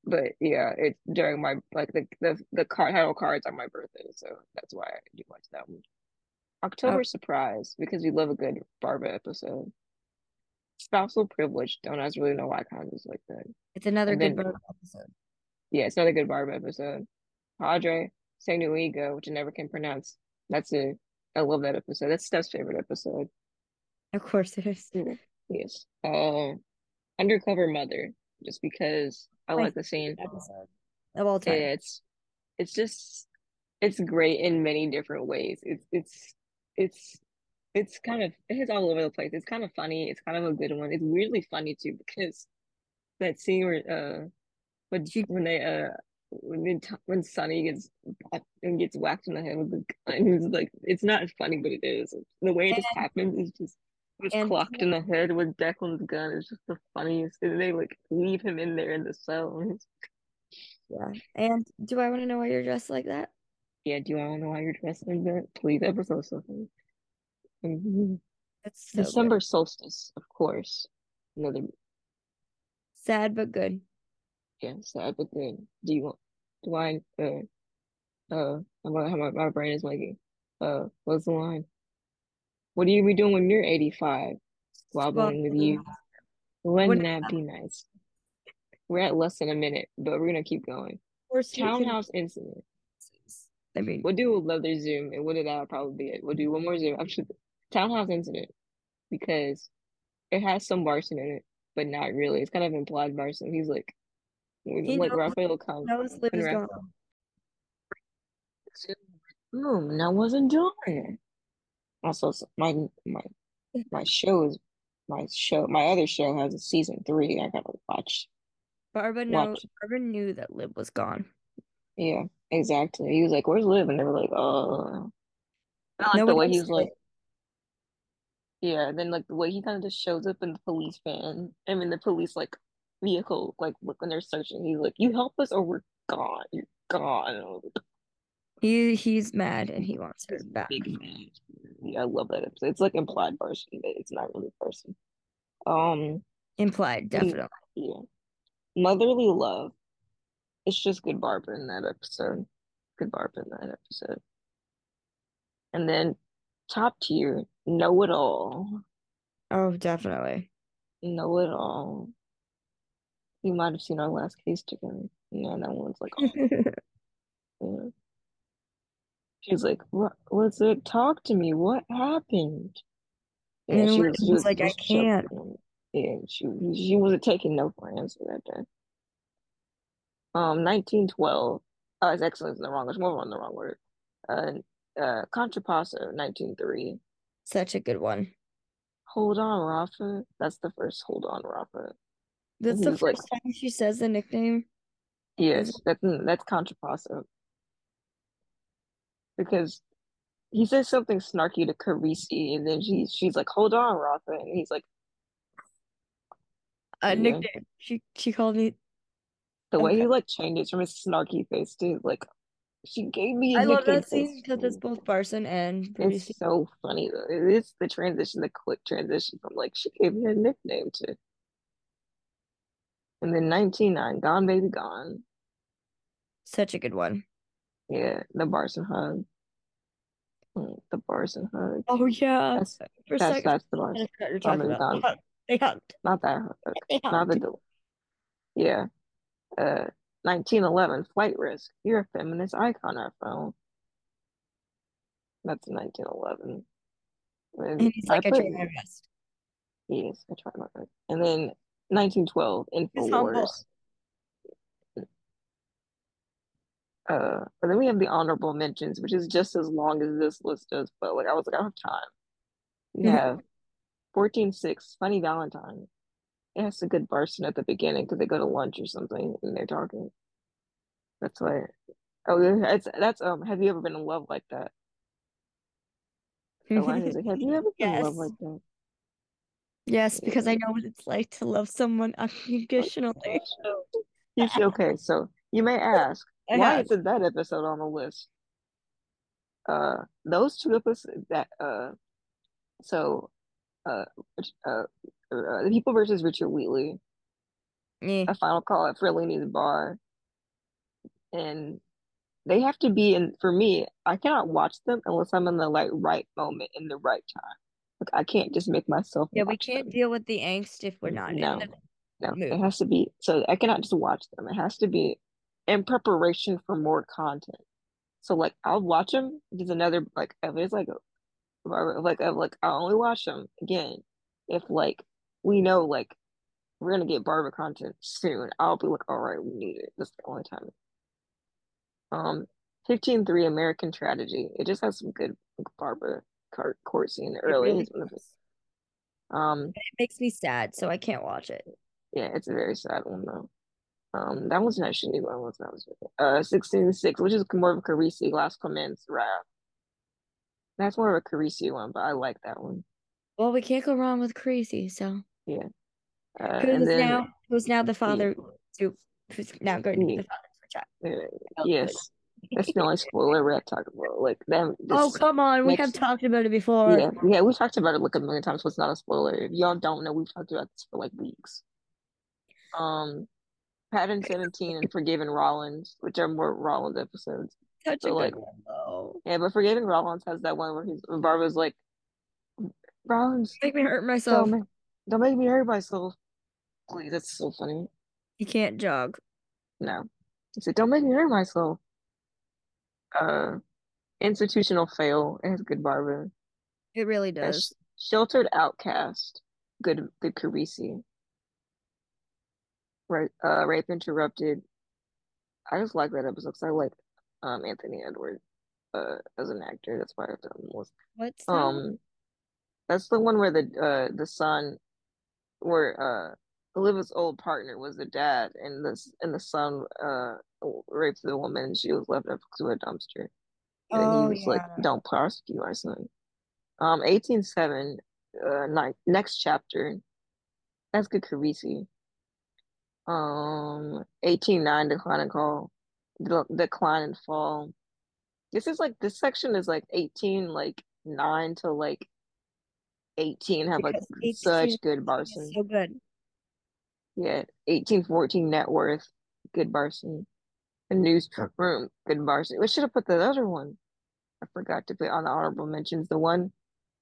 But yeah, it's during my like the the the card title cards on my birthday, so that's why I do watch that one. Oh. October Oh, Surprise because we love a good Barba episode. Spousal Privilege. Don't I really know why of like that. it's another And good then Barbie episode. yeah, it's another good Barba episode. Padre, Ego, which I never can pronounce. That's it. I love that episode. That's Steph's favorite episode. Of course it is. Yeah. Yes. Um, Undercover Mother, just because I My like the scene. episode of all time. It's it's just it's great in many different ways. It's it's it's it's kind of it's all over the place. It's kind of funny. It's kind of a good one. It's weirdly funny too because that scene where uh when She when they uh when when Sonny gets and gets whacked in the head with the gun, it's like it's not funny, but it is. The way it just happens is just was clocked in the head with Declan's gun. It's just the funniest. And they like leave him in there in the cell. Yeah. And do I want to know why you're dressed like that? yeah, do you want to know why you're dressed like that? Please, episode so funny. Mhm. That's so good. December solstice, of course. Another Sad but good. Yeah, sad but good. Do you want? Do I? Uh, uh, my how my, my brain is making. Uh, what's the line? What are you be doing when you're 85? Well, Squabbling with you. Wouldn't that be nice? We're at less than a minute, but we're gonna keep going. Townhouse incident. I mean, We'll do another Zoom, and what did that probably be it? We'll do one more Zoom after the Townhouse incident because it has some Barson in it, but not really. It's kind of implied Barson. He's like, he like knows, Raphael comes knows Liv when is Raphael. gone. Boom, and I wasn't doing it. Also, my my my show is my show. My other show has a season three. I gotta watch. Barba know Watch. Barba knew that Liv was gone. Yeah, exactly. He was like, "Where's Liv?" And they were like, "Oh." I like the way he else was like, yeah. And then like the way he kind of just shows up in the police van. I mean, the police like vehicle. Like look when they're searching, he's like, "You help us or we're gone. You're gone. He he's mad and he wants her back. Big. Yeah, I love that episode. It's like implied version, but it's not really person. Um, Implied, definitely. yeah. Motherly love. It's just good Barba in that episode. Good Barba in that episode. And then top tier, know it all. Oh, definitely. Know it all. You might have seen our last case together. Yeah, that one's like, oh, yeah. She's like, what was it? Talk to me. What happened? Yeah, And she was, was was like, I can't. choking. Yeah, she she wasn't taking no for an answer that day. Um, 1912. Oh, it's excellent in the wrong. It's more on the wrong word. Uh, uh, Contrapasso, 1903. Such a good one. Hold on, Rafa. That's the first hold on, Rafa. That's he the like- first time she says the nickname. Yes, that's that's Contrapasso. Because he says something snarky to Carisi, and then she she's like, "Hold on, Rafa," and he's like, A Yeah. nickname. She she called me. the way he like changes from his snarky face to like, she gave me a I love that scene because it's both Barson and Parisi. It's so funny though. It's the transition, the quick transition from like she gave me a nickname to. And then 199, Gone Baby Gone. Such a good one. Yeah, the Barson hug. Mm, The Barson hug. Oh yeah. That's For that's second, that's the I Barson. forgot you're talking about. Gone. They hugged. Not that hug. They Not the hugged. Yeah. Uh 1911, Flight Risk. You're a feminist icon, our phone. That's 1911. And And he's like, I, put- tried my best. Yes, I tried my best. And then 1912, He's humble. InfoWars. Uh, but then we have the honorable mentions, which is just as long as this list does, but like I was like, I don't have time. We Mhm. have 14-6, Funny Valentine. It has a good Barson at the beginning because they go to lunch or something and they're talking. That's why. Oh, yeah, it's that's um. Have you ever been in love like that? Is like, Have you ever been in love like that? Yes, because I know what it's like to love someone unconditionally. You should, okay, so you may ask, I why have. isn't that episode on the list? Uh, those two episodes that uh, so uh, uh, uh, the people versus Richard Wheatley, Yeah. a final call at Forlini's bar, and they have to be in. For me, I cannot watch them unless I'm in the like right moment in the right time. Like I can't just make myself. Yeah, we can't them. deal with the angst if we're not No. in the No, mood. it has to be so I cannot just watch them. It has to be in preparation for more content. So like I'll watch them. There's another like if it's like a like of like I'll only watch them again if like we know like we're gonna get Barba content soon. I'll be like, all right, we need it. That's the only time. Um, fifteen three American Tragedy. It just has some good like, Barba court court scene early. really it. does. Um, It makes me sad, so I can't watch it. Yeah, it's a very sad one though. Um, that was not shitty that was uh sixteen six, which is more of a Carisi Glasgowman's Wrath. That's more of a Carisi one, but I like that one. Well, we can't go wrong with Crazy, so Uh, who's then now who's now the father to who's now going to be the father for child. uh, yes, that's the only spoiler we have to talk about. Like them. Oh come on, we have talked about it before. yeah, yeah, we talked about it like a million times. So it's not a spoiler. If y'all don't know, we've talked about this for like weeks. Um, Pattern Seventeen and Forgiven Rollins, which are more Rollins episodes. Such a like, good one though. Yeah, but Forgiving Rollins has that one where he's Barba's like, Rollins, Make me hurt don't myself. make, don't make me hurt myself. Please, that's so funny. You can't jog. No. He said, Don't make me hurt myself. Uh institutional fail. It has good Barba. It really does. Sh- Sheltered outcast. Good good Carisi. Right uh rape interrupted. I just like that episode because I like um Anthony Edward uh as an actor. That's why I've done most What's that? Um, that's the one where the uh the son, where uh Olivia's old partner was the dad, and this and the son uh raped the woman, and she was left up to a dumpster. And Oh, he was like, yeah. "Don't prosecute our son." Um, eighteen seven, uh, nine, next chapter. That's good, Carisi. Um, eighteen nine, decline and call. the decline and fall. This is like this section is like 18, like nine to like 18 have like Yes, such good Barson. so good. Yeah, 1814 net worth, good Barson. The newsroom, good Barson. We should have put the other one. I forgot to put on the honorable mentions. The one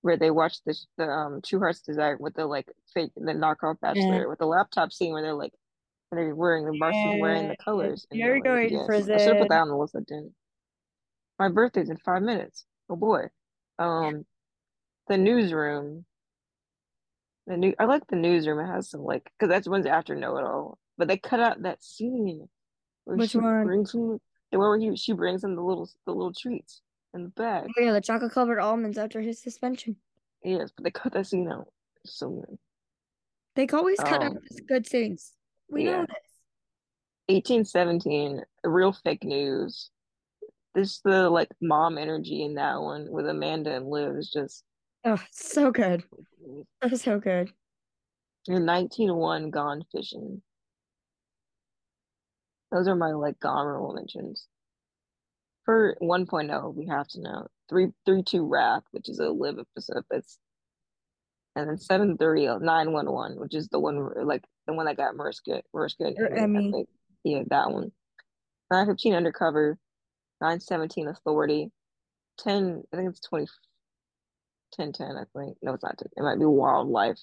where they watched the the um True Heart's Desire with the like fake the knockoff Yeah. bachelor with the laptop scene where they're like they're wearing the Barson's wearing the colors and you're like, going to yes. I should have put that on the list. I didn't. My birthday's in five minutes. Oh boy. Um, the newsroom. The new I like the newsroom. It has some like because that's one's after Know It All, but they cut out that scene Which she one? brings him the one where he, she brings him the little the little treats in the bag. Oh yeah, the chocolate covered almonds after his suspension. Yes, but they cut that scene out. So good. They always cut out Um, these good scenes. We know this. 1817, real fake news. This the like mom energy in that one with Amanda and Liv is just Oh, so good. That was so good. You're 1901 Gone Fishing. Those are my like honorable mentions. For 1.0, we have to know. 3 3 2 Wrath, which is a live episode that's and then 730 911, which is the one like the one that got Mariska Mariska Or and er, Emmy. yeah, that one. 915 Undercover, 917 Authority, 10 I think it's 20 10 10, I think. No, it's not 10. It might be Wildlife.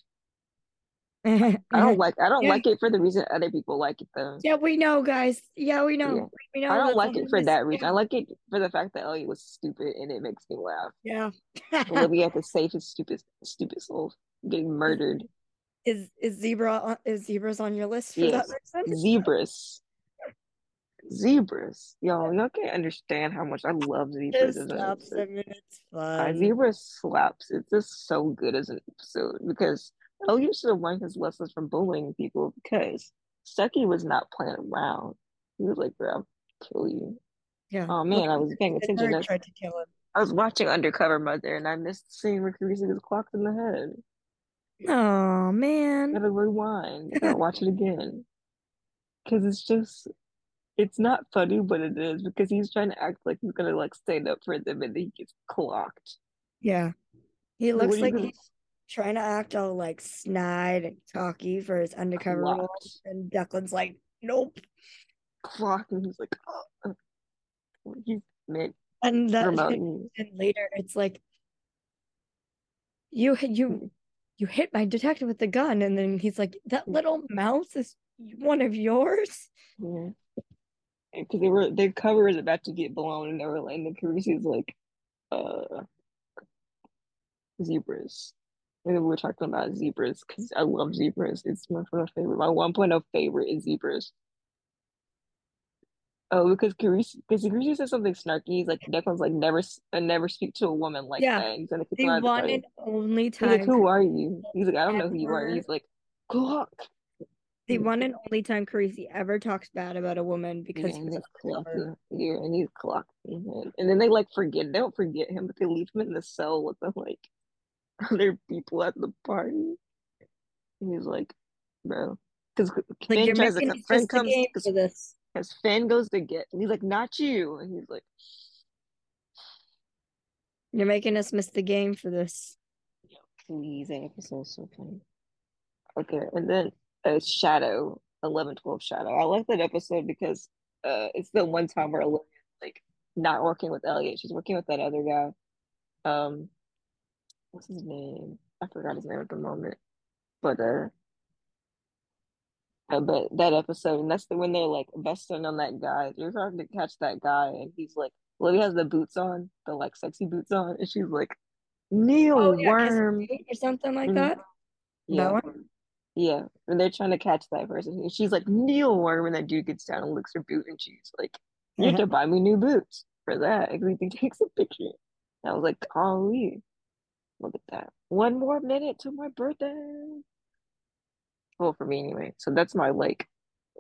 I don't like I don't Yeah. like it for the reason other people like it though. Yeah, we know, guys. Yeah, we know. Yeah. We know. I don't like it for that reason. I like it for the fact that Elliot was stupid and it makes me laugh. Yeah. Olivia had to save his stupid stupid soul getting murdered. is is zebra is zebras on your list for Yes. that reason? Zebras. Zebras. Y'all, y'all can't understand how much I love zebras as an slaps. Mean, it's Uh, fun. Zebra slaps. It's just so good as an episode because Oh, Elliot should have learned his lessons from bullying people because Stucky was not playing around. He was like, bro, I'll kill you. Yeah. Oh man, I was paying attention. That's tried to kill him. I was watching Undercover Mother and I missed seeing where Carisi gets clocked in the head. Oh man. Gotta rewind. Gotta watch it again. Because it's just, it's not funny, but it is because he's trying to act like he's gonna like stand up for them and then he gets clocked. Yeah. He looks you like gonna he's trying to act all like snide and talky for his undercover role. And Declan's like, nope. Clocked, and he's like, oh. He's man, And that and later it's like you you you hit my detective with the gun and then he's like that little mouse is one of yours Yeah. Because they were their cover is about to get blown and they were like, and the Carisi's like, uh, zebras. And we were talking about zebras because I love zebras. It's my, my favorite. My 1.0 point of favorite is zebras. Oh, because Carisi, because Carisi says something snarky. He's like, Declan's like, never, uh, never speak to a woman like Yeah. that. He's gonna kick the him out of the one party. and only He's like, who are you? He's like, I don't know who you are. He's like, clock. the one and only time Carisi ever talks bad about a woman because was he's clocking. Yeah, and he's him. And then they like forget. They don't forget him, but they leave him in the cell with the like other people at the party. And he's like, bro, because like Finn tries come. Finn comes because for this Because Finn goes to get, and he's like, not you. And he's like, you're making us miss the game for this please, that episode's so funny. Okay, and then uh, Shadow, 11, 12 Shadow. I like that episode because uh, it's the one time where Olivia's like not working with Elliot. She's working with that other guy. Um, what's his name? I forgot his name at the moment. But uh, uh, but that episode, and that's the when they're like besting on that guy. They're trying to catch that guy, and he's like, well, he has the boots on, the like sexy boots on, and she's like, Neil oh yeah Worm. or something like Mhm. that Yeah. that one Yeah, and they're trying to catch that person. And she's like, Neil Worm, and that dude gets down and licks her boot, and she's like, You have to buy me new boots for that. And he takes a picture. And I was like, Golly, look at that. One more minute to my birthday. Well, for me anyway. So that's my like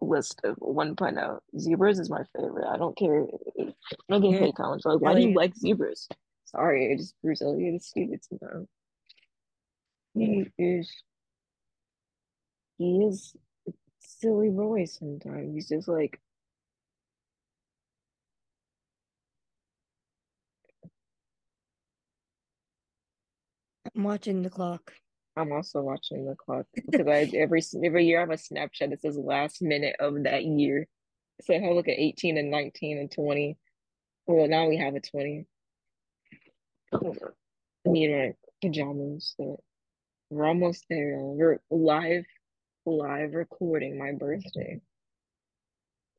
list of 1.0. Zebras is my favorite. I don't care. I don't get hate comments. Like, why do you like zebras? Sorry, I just Bruce Elliot is stupid to know. He is he is silly boy sometimes. He's just like I'm watching the clock. I'm also watching the clock because I every every year I have a Snapchat that says last minute of that year. So if I look at 18 and 19 and 20, well now we have a 20. Me and my pajamas. So we're almost there. We're live, live recording my birthday.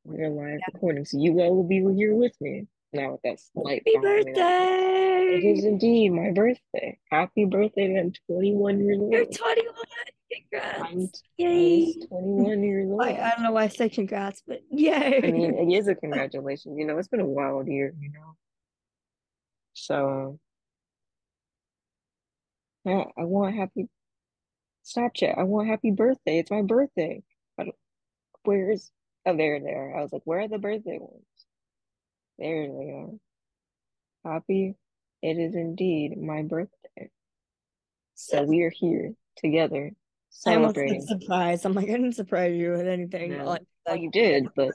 We're live recording, so you all will be here with me. Now with that slight Happy birthday! It is indeed my birthday. Happy birthday! I'm 21 years old. You're 21. Congrats! I'm Yay! 21 years old. I, I don't know why I said congrats, but yay! I mean, it is a congratulations. You know, it's been a wild year. You know, so yeah, I want happy Snapchat. I want happy birthday. It's my birthday. I don't, where's oh there there. I was like, where are the birthday ones? There they are. Happy. It is indeed my birthday. So we are here together I almost said celebrating. surprise. I'm like, I didn't surprise you with anything. No. Like, Well, you did, but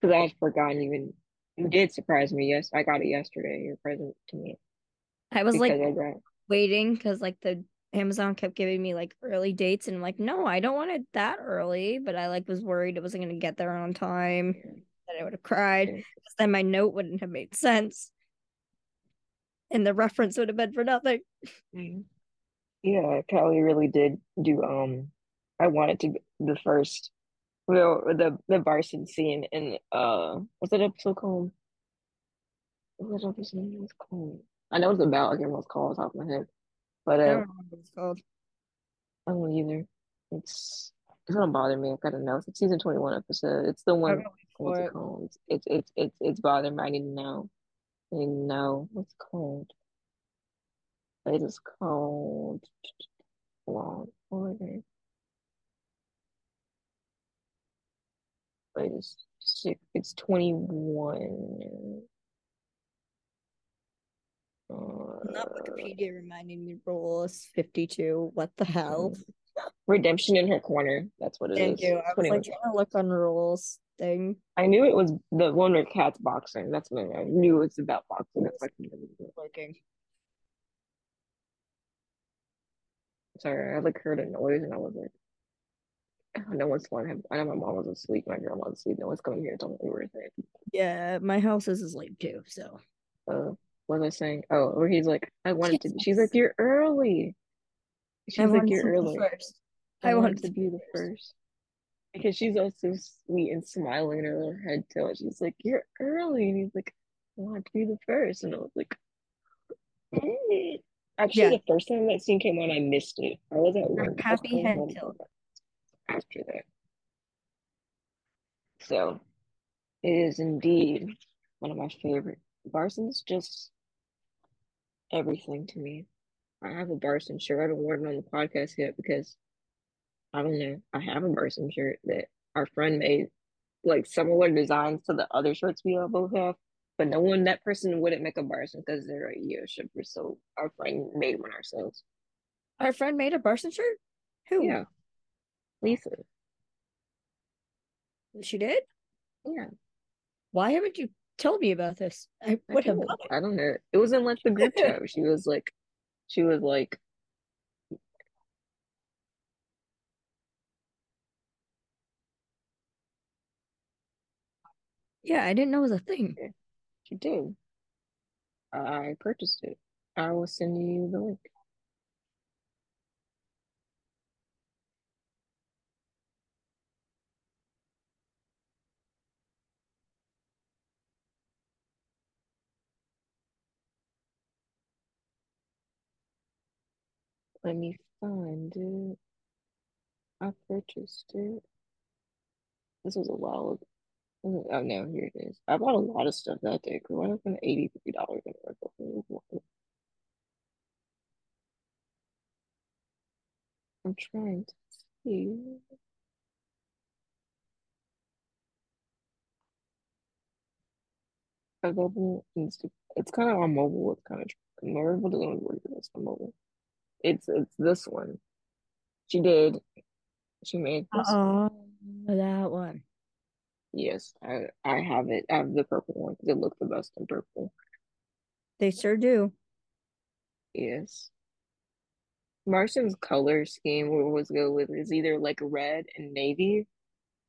because I had forgotten even you did surprise me. Yes, I got it yesterday. Your present to me I was like I got waiting because like the Amazon kept giving me like early dates, and I'm like, no, I don't want it that early. But I like was worried it wasn't gonna get there on time. That I would have cried. Yeah. 'cause then my note wouldn't have made sense, and the reference would have been for nothing. Mhm. Yeah, Kalli really did do um I wanted to the first well the the Barson scene in uh what's that episode called? What episode was called? I know it's about, I can't remember what it's called off the top of my head. But I uh don't remember what it's called. I don't either. It's it's gonna bother me. I've gotta know. It's a season 21 episode. It's the one what's it it. called? It's it's it's it's, it's bothering me. I need to know. To know what's it called. It is called Law Order. It's six, it's 21. Not Uh, Wikipedia reminding me rule is 52. What the hell? Redemption in her corner. That's what it Thank is. you. I was like trying to look on rules thing. I knew it was the one where Cat's boxing. That's what I knew it was about boxing. That's like Looking. sorry, I like heard a noise and I was like, "Oh, no one's flying. I know my mom was asleep, my grandma was asleep. No one's coming here me we were there. Yeah, my house is asleep too, so. Uh, what was I saying? Oh, where he's like, I wanted to. She's like, you're early. She's I like, you're early. first. I I wanted to be the first. Because she's also sweet and smiling in her little head tilt. She's like, You're early. And he's like, I want to be the first. And I was like. Actually, Yeah. the first time that scene came on, I missed it. I was at work. Happy head tilt. After that. So, it is indeed one of my favorite. Barson's just everything to me. I have a Barson shirt. I haven't worn it on the podcast yet because I don't know. I have a Barson shirt that our friend made, like similar designs to the other shirts we all both have. But no one, that person wouldn't make a Barson because they're a year shipper. So our friend made one ourselves. Our friend made a Barson shirt? Who? Yeah. Lisa. She did? Yeah. Why haven't you told me about this? I I would have don't. I don't know. It was in like the group chat. She was like, she was like, Yeah, I didn't know it was a thing. she did. I purchased it. I will send you the link. Let me find it. I purchased it. This was a while ago. Oh no, here it is. I bought a lot of stuff that day. Cause I spent $83 in it. I'm trying to see. Available. It's kind of on mobile. It's kind of memorable. Doesn't work on mobile. It's it's this one. She did. She made this one. Oh, that one. Yes, I I have it. I have the purple one because it looked the best in purple. They sure do. Yes. Martian's color scheme we always go with is either like red and navy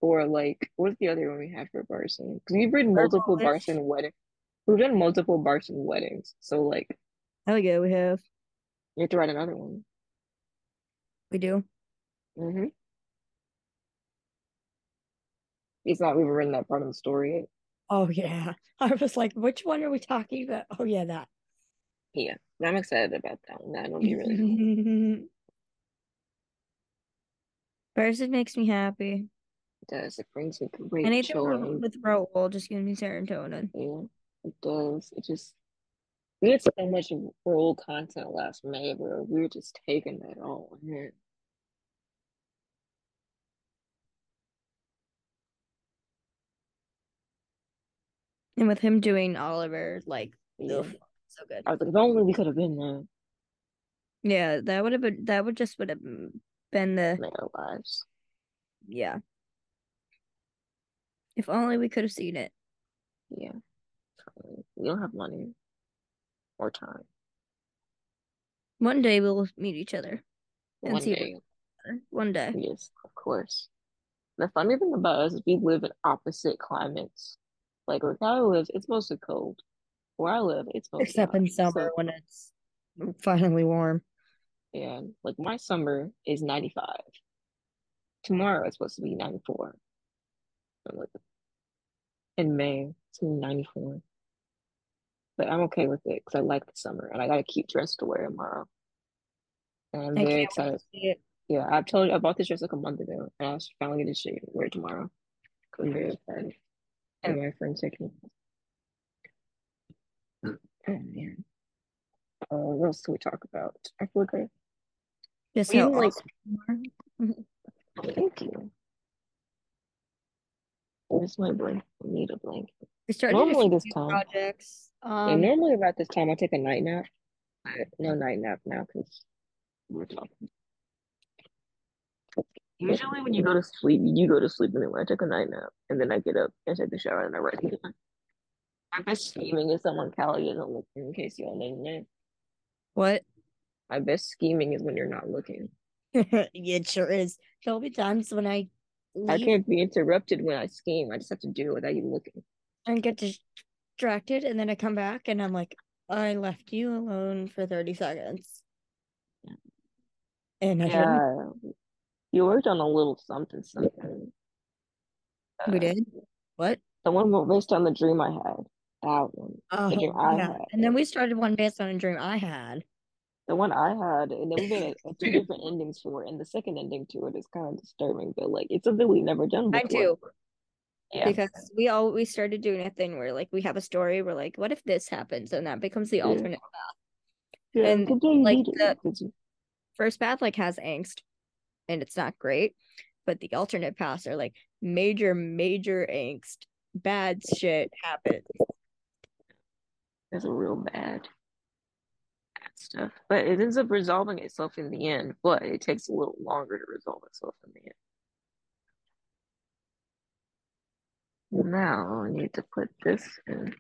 or like what's the other one we have for Barson? Because we've written multiple Barson weddings. We've done multiple Barson weddings. So like Hell yeah, we have. You have to write another one. We do. Mm-hmm. It's not we've written that part of the story yet. Oh yeah. I was like, which one are we talking about? Oh yeah, that. Yeah. I'm excited about that one. That'll be really cool. it makes me happy. It does. It brings me great Anything joy. with Raul just gives me serotonin. Yeah, it does. It just we had so much Raul content last May, bro. We were just taking it all in. And with him doing Oliver, like, Yeah. so good. I was like, if only we could have been there Yeah, that would have been that would just would have been the our lives. yeah. If only we could have seen it. Yeah. We don't have money or time. One day we'll meet each other. And One see day. One day. Yes, of course. The funny thing about us is we live in opposite climates. Like where Tyler lives, it's mostly cold. Where I live, it's mostly Except hot. in summer So, when it's finally warm. yeah, like my summer is 95. Tomorrow it's supposed to be 94. Like, in May, it's 94. But I'm okay with it because I like the summer and I gotta keep dressed to wear tomorrow. And I'm I very excited. to. Yeah, I've told you I bought this dress like a month ago and I was finally gonna shave wear it tomorrow. I'm very excited. And my friend taking me. Oh man. Uh, what else can we talk about? I feel like I Just even, like awesome you are. thank you. Where's my blanket? I need a blanket. We started Normally this time, projects. Yeah, Um, normally about this time I take a night nap. No night nap now because we're talking. Usually when you go to sleep, you go to sleep and then when I take a night nap and then I get up and take a shower and I write again. My best scheming is someone Kalli isn't looking in case you all didn't know. what? My best scheming is when you're not looking. it sure is. There'll be times when I I can't be interrupted when I scheme. I just have to do it without you looking. and get distracted, and then I come back and I'm like, I left you alone for 30 seconds. And I. Yeah, you worked on a little something, something. We Uh, did? What? the one based on the dream I had. That one. Oh, I yeah. had. And then we started one based on a dream I had. The one I had, and then we made a, a two different endings for it, and the second ending to it is kind of disturbing, but like it's something we've never done I before. do. Yeah, Because we all we started doing a thing where like we have a story, we're like, what if this happens? And that becomes the Yeah. alternate path. yeah. And Good day you like the first path like has angst and it's not great, but the alternate paths are like major, major angst. Bad shit happens. It's a real bad, bad stuff, but it ends up resolving itself in the end. But it takes a little longer to resolve itself in the end. Now I need to put this in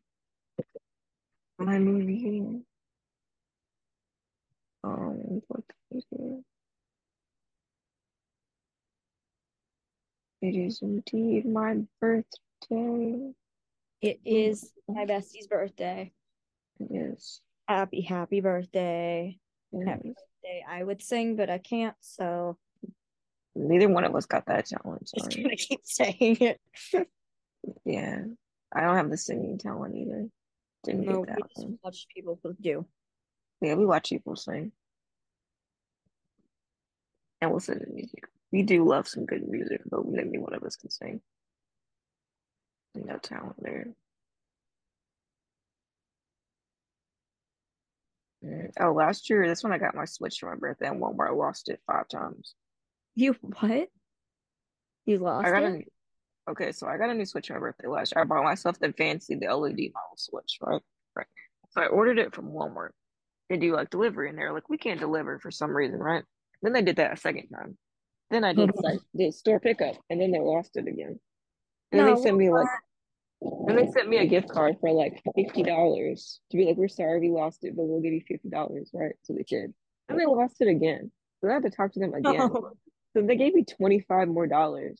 my movie. Um, what is it? It is indeed my birthday. It is my bestie's birthday. It is. Happy, happy birthday. It Happy birthday. I would sing, but I can't, so Neither one of us got that challenge. just Sorry. gonna keep saying it. Yeah, I don't have the singing talent either. Didn't No, get that we one. watch people do. Yeah, we watch people sing and we'll listen to music. We do love some good music, but maybe one of us can sing. No talent there. Mm, Oh, last year, that's when I got my Switch for my birthday and Walmart. I lost it five times. You what? You lost I got it? Okay, so I got a new Switch for my birthday last year. I bought myself the fancy, the LED model Switch, right? Right. So I ordered it from Walmart. They do like delivery, and they're like, we can't deliver for some reason, right? Then they did that a second time. Then I did mm-hmm. like did store pickup, and then they lost it again. And then No, they sent me like, and they sent me a gift card for like fifty dollars to be like, we're sorry we lost it, but we'll give you fifty dollars, right? So they did, and they lost it again. So I had to talk to them again. So they gave me 25 more dollars.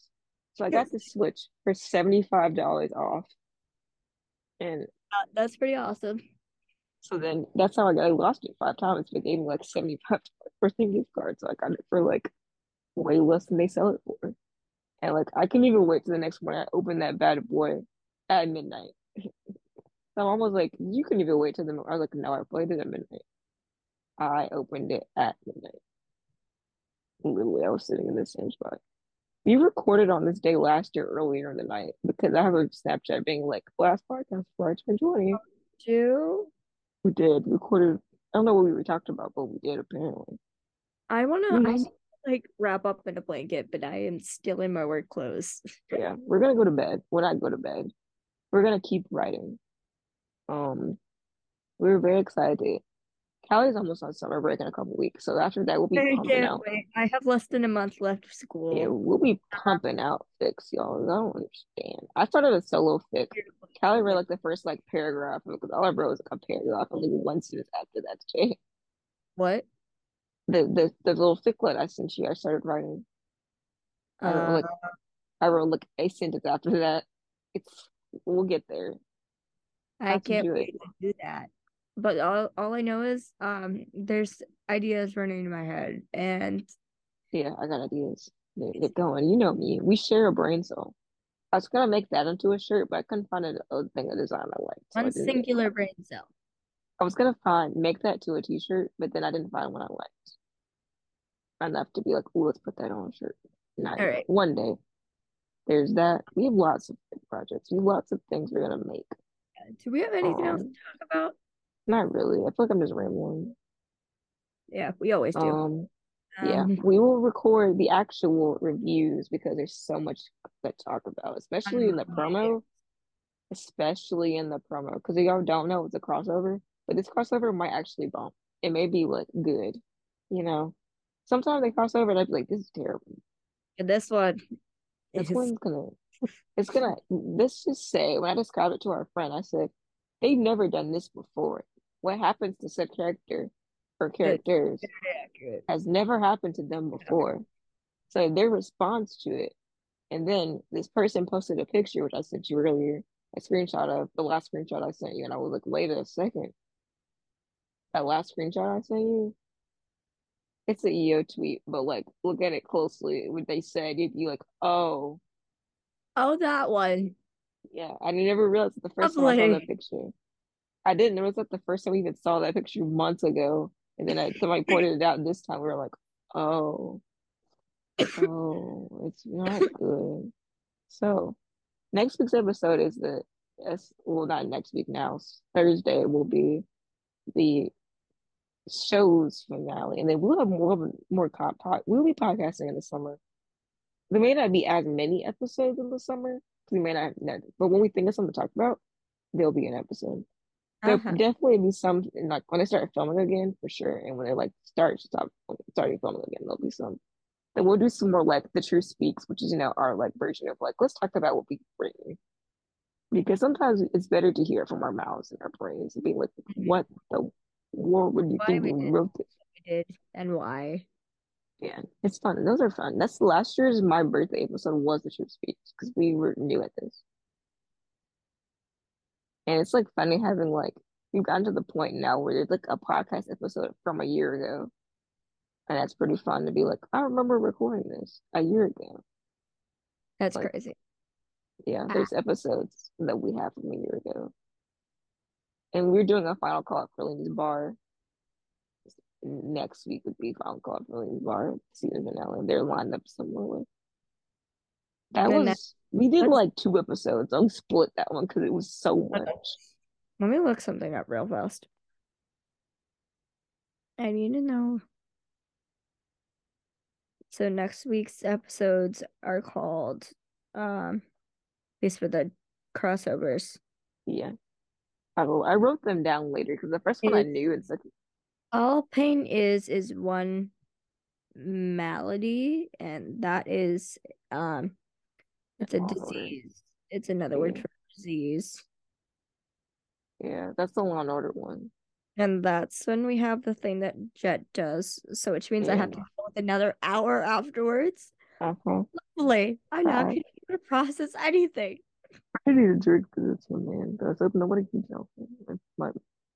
So I got the Switch for $75 off. And Uh, that's pretty awesome. so then that's how I got I lost it five times. They gave me like 75 for the gift card. So I got it for like way less than they sell it for. And like I couldn't even wait to the next morning. I opened that bad boy at midnight. So I'm almost like, you couldn't even wait till the morning. I was like, no, I played it at midnight. I opened it at midnight. Literally, I was sitting in the same spot. We recorded on this day last year earlier in the night because I have a Snapchat being like, last podcast for 2020. Two. We did recorded. I don't know what we were talking about, but we did apparently. I wanna I Mhm. need to, like wrap up in a blanket, but I am still in my work clothes. Yeah, we're gonna go to bed. When I go to bed, we're gonna keep writing. Um, we're very excited. Kalli's almost on summer break in a couple weeks, so after that we'll be I pumping out. wait. I have less than a month left of school. Yeah, we'll be pumping out fics, y'all. I don't understand. I started a solo fic. Callie read like the first like paragraph because all I wrote was like a paragraph and like one sentence after that today. What? The the the little ficlet I sent you, I started writing. I wrote Uh, like I wrote like a sentence after that. It's we'll get there. I can't it. wait to do that. But all all I know is um there's ideas running in my head and Yeah, I got ideas. They're, they're going. You know me. We share a brain cell. I was gonna make that into a shirt, but I couldn't find a, thing of design I liked. So one didn't singular that. brain cell. I was gonna find make that to a t-shirt, but then I didn't find one I liked enough to be like, oh, let's put that on a shirt. Not All right. One day. There's that. We have lots of projects. We have lots of things we're gonna make. Do we have anything else to Um, talk about? Not really. I feel like I'm just rambling. Yeah, we always do. Um, yeah, Um, we will record the actual reviews because there's so much to talk about, especially in the promo, especially in the promo. Because y'all don't know it's a crossover, but this crossover might actually bump. It may be like good, you know. Sometimes they cross over and I'd be like, this is terrible. And this one This is one's gonna, it's gonna, let's just say, when I described it to our friend, I said, they've never done this before. What happens to said character or characters has never happened to them before. So their response to it, and then this person posted a picture, which I sent you earlier, a screenshot of the last screenshot I sent you, and I was like, wait a second. That last screenshot I sent you, it's an EO tweet, but like, look at it closely. What they said, you'd be like, oh, Oh, that one. yeah. I never realized the first time I saw Lovely. that picture. I didn't notice that the first time we even saw that picture months ago, and then I, somebody pointed it out, this time we were like, oh. Oh, it's not good. So, next week's episode is the yes, well, not next week now. Thursday will be the show's finale, and then we'll have more more co- pod. We'll be podcasting in the summer. There may not be as many episodes in the summer. 'cause We may not, not, but when we think of something to talk about, there'll be an episode. There'll Uh-huh. definitely be some, like when they start filming again, for sure, and when they like start to stop starting filming again, there'll be some. Then we'll do some more like the truth speaks, which is you know our like version of like let's talk about what we've written, because sometimes it's better to hear from our mouths and our brains and be like, what the world would you Why think we we did. wrote this? We did and why. Yeah, it's fun. Those are fun. That's last year's my birthday episode was the truth speaks because we were new at this, and it's like funny having like we've gotten to the point now where there's like a podcast episode from a year ago. And that's pretty fun to be like, I remember recording this a year ago. That's Like- crazy. Yeah, Ah. there's episodes that we have from a year ago. And we're doing a final call for Forlini's Bar. Next week would be final call for Forlini's Bar, season finale. They're lined up similarly. That was, we did like two episodes. I'll split that one because it was so much. Let me look something up real fast. I need to know. So next week's episodes are called um these for the crossovers. Yeah. I, wrote- I wrote them down later because the first one I knew it's like, All pain is is one malady, and that is um it's a disease. It's another word for disease. yeah, that's the Law and Order one. And that's when we have the thing that Jet does. So which means I have to Yeah. deal with another hour afterwards. Uh-huh. Lovely. I'm not gonna process anything. I need a drink for this one, man. But I hope nobody keeps helping. If my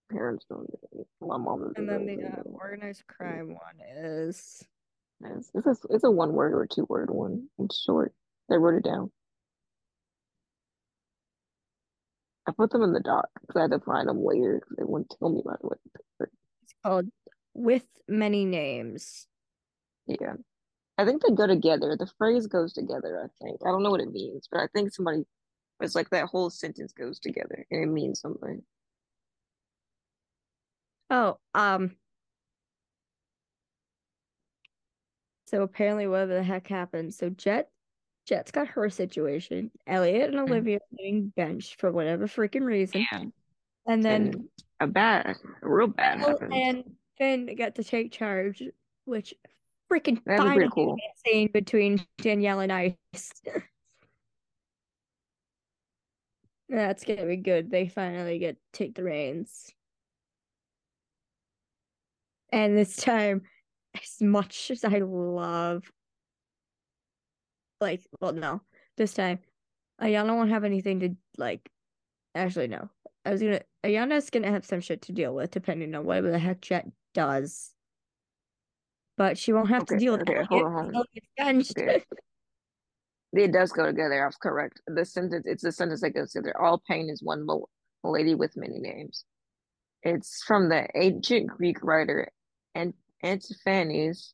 parents don't do it. My mom doesn't And then the uh, organized crime one is It's, it's, a, it's a one word or two word one. It's short. I wrote it down. I put them in the doc because I had to find them later because they wouldn't tell me right away. it's called With Many Names. Yeah. I think they go together. The phrase goes together, I think. I don't know what it means, but I think somebody it's like that whole sentence goes together and it means something. Oh, um, so apparently whatever the heck happened. So Jet Jet's got her situation. Elliot and mm-hmm. Olivia are getting benched for whatever freaking reason. Yeah. And then And a bad, a real bad oh, Phil happens. and Fin get to take charge, which freaking finally cool. scene between Danielle and Ice. That's gonna be good. They finally get to take the reins. And this time, as much as I love like well no, this time Ayanna won't have anything to like actually no. I was gonna Ayanna's gonna have some shit to deal with depending on whatever the heck Jet does. But she won't have to deal with okay, Elliot hold on. Elliot's benched. Okay. It does go together. I was correct. The sentence, it's the sentence that goes together. All pain is one mo- lady with many names. It's from the ancient Greek writer and Antiphanes.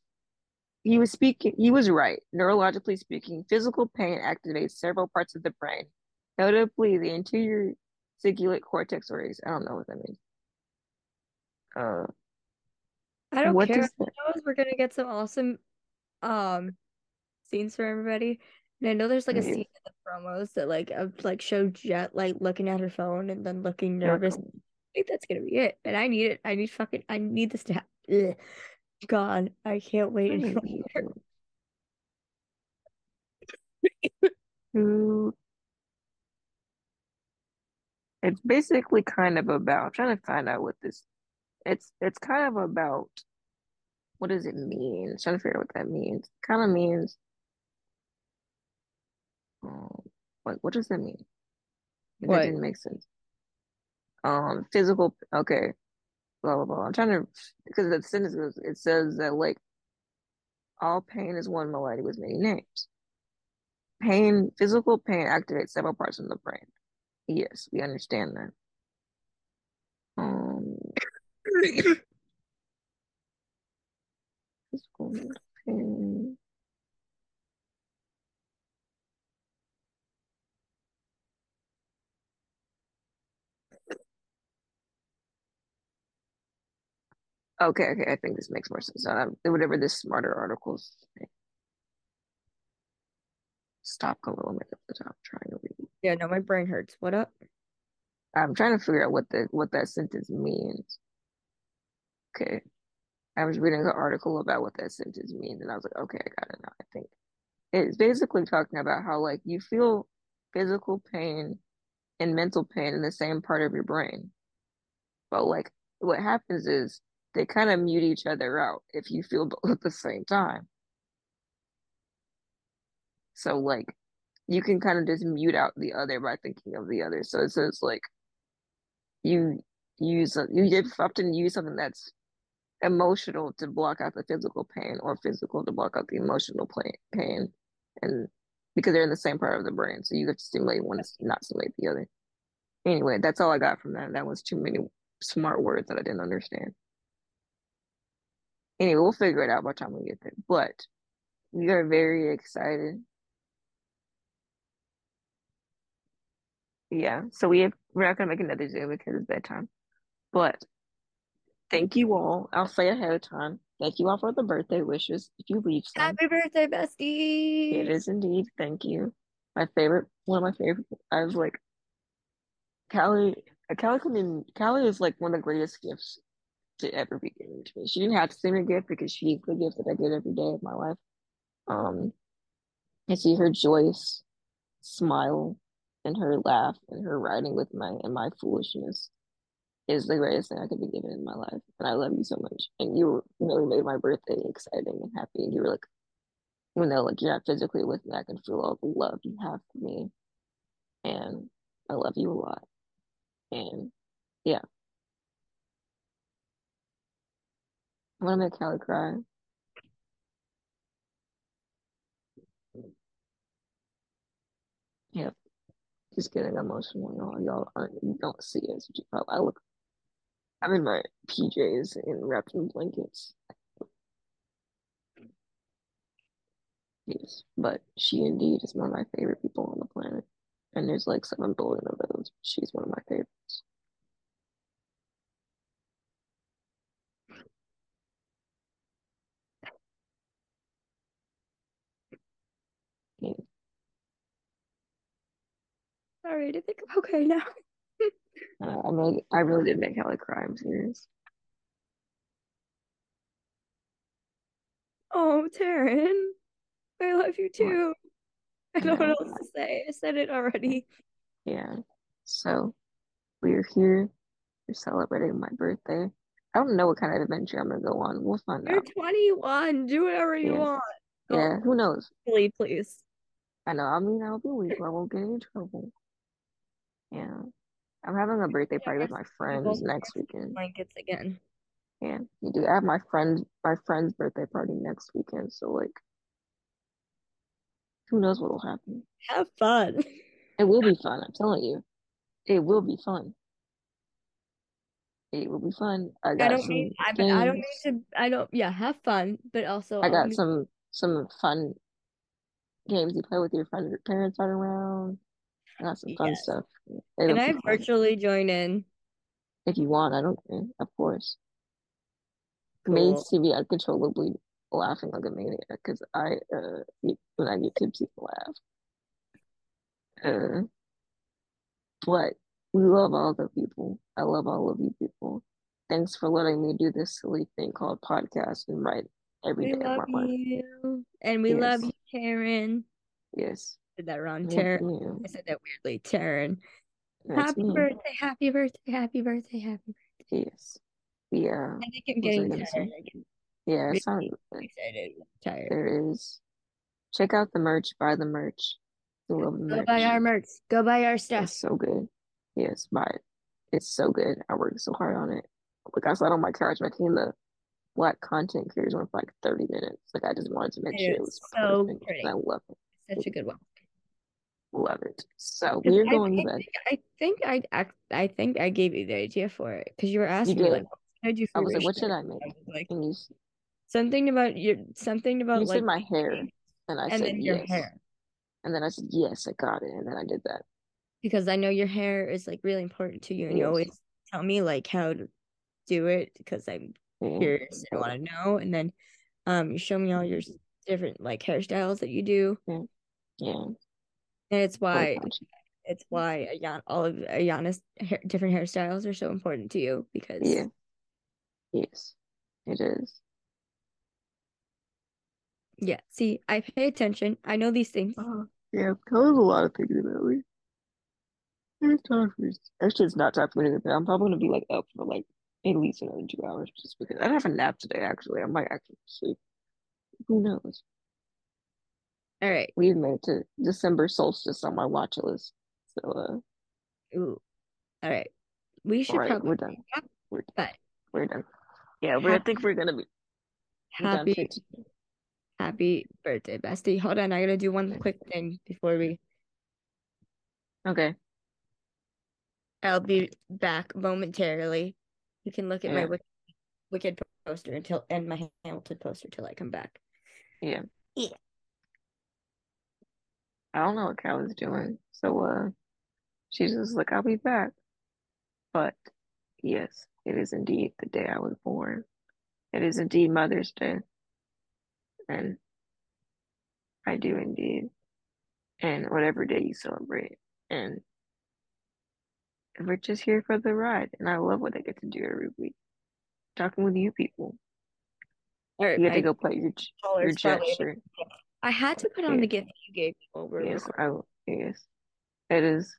He was speaking, he was right. Neurologically speaking, physical pain activates several parts of the brain, notably the anterior cingulate cortex or I don't know what that means. Uh, I don't what care. does that? Knows we're gonna get some awesome um scenes for everybody. And I know there's like a scene in the promos that like of like show Jet like looking at her phone and then looking nervous. I think that's gonna be it. And I need it. I need fucking I need this to happen. God, I can't wait any longer. It's basically kind of about. I'm trying to find out what this. It's it's kind of about. What does it mean? I'm trying to figure out what that means. Kind of means. Um, what what does that mean? That What? didn't make sense. Um, physical. Okay. Blah blah blah. I'm trying to because the sentence goes. It says that like all pain is one malady with many names. Pain, physical pain activates several parts of the brain. Yes, we understand that. Um, physical pain. Okay, okay, I think this makes more sense. Um, whatever this smarter articles say. Stop a little bit at the top, trying to read. Yeah, no, my brain hurts. What up? I'm trying to figure out what the what that sentence means. Okay. I was reading an article about what that sentence means, and I was like, okay, I got it now. I think it's basically talking about how like you feel physical pain and mental pain in the same part of your brain. But like what happens is they kind of mute each other out if you feel both at the same time. So like you can kind of just mute out the other by thinking of the other. So it's says like you use you often use something that's emotional to block out the physical pain or physical to block out the emotional pain and because they're in the same part of the brain so you have to stimulate one not stimulate the other anyway that's all i got from that that was too many smart words that i didn't understand anyway we'll figure it out by the time we get there but we are very excited yeah so we have we're not gonna make another zoom because it's bedtime but thank you all. I'll say ahead of time. Thank you all for the birthday wishes. If you leave some. Happy birthday, bestie! It is indeed. Thank you. My favorite, one of my favorite. I was like, Kalli. Kalli can. Kalli is like one of the greatest gifts to ever be given to me. She didn't have to send me a gift because she's the gift that I get every day of my life. Um, and see her Joyce smile and her laugh and her riding with my and my foolishness is the greatest thing I could be given in my life. And I love you so much. And you really made my birthday exciting and happy. And you were like, even though like you're not physically with me, I can feel all the love you have for me. And I love you a lot. And yeah. I want to make Kalli cry. Yep. Just getting emotional, y'all. Y'all aren't, you don't see it. You probably, I look, I'm in my PJs and wrapped in blankets. Yes, but she indeed is one of my favorite people on the planet. And there's like seven billion of those. She's one of my favorites. Yeah. Right, I think I'm okay now. Uh, I really, I really did make Kalli cry. I'm serious. Oh, Terryn, I love you too. I don't know what else to say. I said it already. Yeah. So we're here. We're celebrating my birthday. I don't know what kind of adventure I'm gonna go on. We'll find out. You're 21. Do whatever you Yeah. want. Yeah. Who knows? Please, please. I know. I mean, I'll be legal. I won't get in trouble. Yeah. I'm having a birthday party with my friends next weekend. Blankets again. Yeah, you do. I have my friend, my friend's birthday party next weekend. So like, who knows what will happen? Have fun. It will be fun. I'm telling you, it will be fun. It will be fun. I got I don't some mean I, I don't mean to I don't yeah, have fun, but also I got need- some some fun games you play with your friends. Your parents aren't around. I got some fun Yes. stuff. It'll Can I fun. virtually join in? If you want, I don't care. Of course. Cool. to be uncontrollably laughing like a maniac because I uh when I get tipsy I laugh. Uh, but we love all the people. I love all of you people. Thanks for letting me do this silly thing called podcast and write every We day of love my life. you. And we love you, Karen. Yes. Said that wrong, Terryn. I said that weirdly, Terryn. That's Happy me. birthday, happy birthday, happy birthday, happy birthday. Yes. Yeah. I think I'm getting tired. Yeah, Really it sounds excited. Tired. there is. Check out the merch, buy the merch. The Go merch. buy our merch. Go buy our stuff. It's so good. Yes, buy it. It's so good. I worked so hard on it. Oh like I sat on my couch making the black content creators one for like 30 minutes. Like I just wanted to make It sure it was so perfect. pretty. I love it. Such a good one. Love it. So we're I going think-. I think I. I think I gave you the idea for it because you were asking me like, what should I I was like, what should? I make? I like you, something about your something about you like said my hair. And I and said your yes. hair And then I said, yes, I got it. And then I did that. because I know your hair is like really important to you and you always tell me like how to do it because I'm Yeah. curious and want to know and then um you show me all your different like hairstyles that you do Yeah. And it's why Like, it's why Ayan, all of Ayanna's hair, different hairstyles are so important to you because Yeah. Yes. It is. yeah see I pay attention I know these things Uh, yeah, was a lot of thinking about me. It's time for actually it's not time for me to go. I'm probably gonna be like up for like at least another two hours just because I don't have a nap today actually. I might actually sleep. Who knows? All right We've made it to December solstice on my watch list. So uh Ooh. all right we should right, probably we're done. We're done. but We're done. Yeah, we're I think we're gonna be happy happy birthday bestie hold on I gotta do one quick thing before we Okay. I'll be back momentarily. You can look at my Yeah. wicked, wicked poster until and my Hamilton poster till I come back. Yeah. Yeah. I don't know what Cal is doing. So uh she's just like, I'll be back. But yes, it is indeed the day I was born. It is indeed Mother's Day. And I do indeed. And whatever day you celebrate. And we're just here for the ride. And I love what I get to do every week. Talking with you people. All right, You get to go play your your jet shirt. I had to put on the gift you gave me over. Yes. I yes. It is.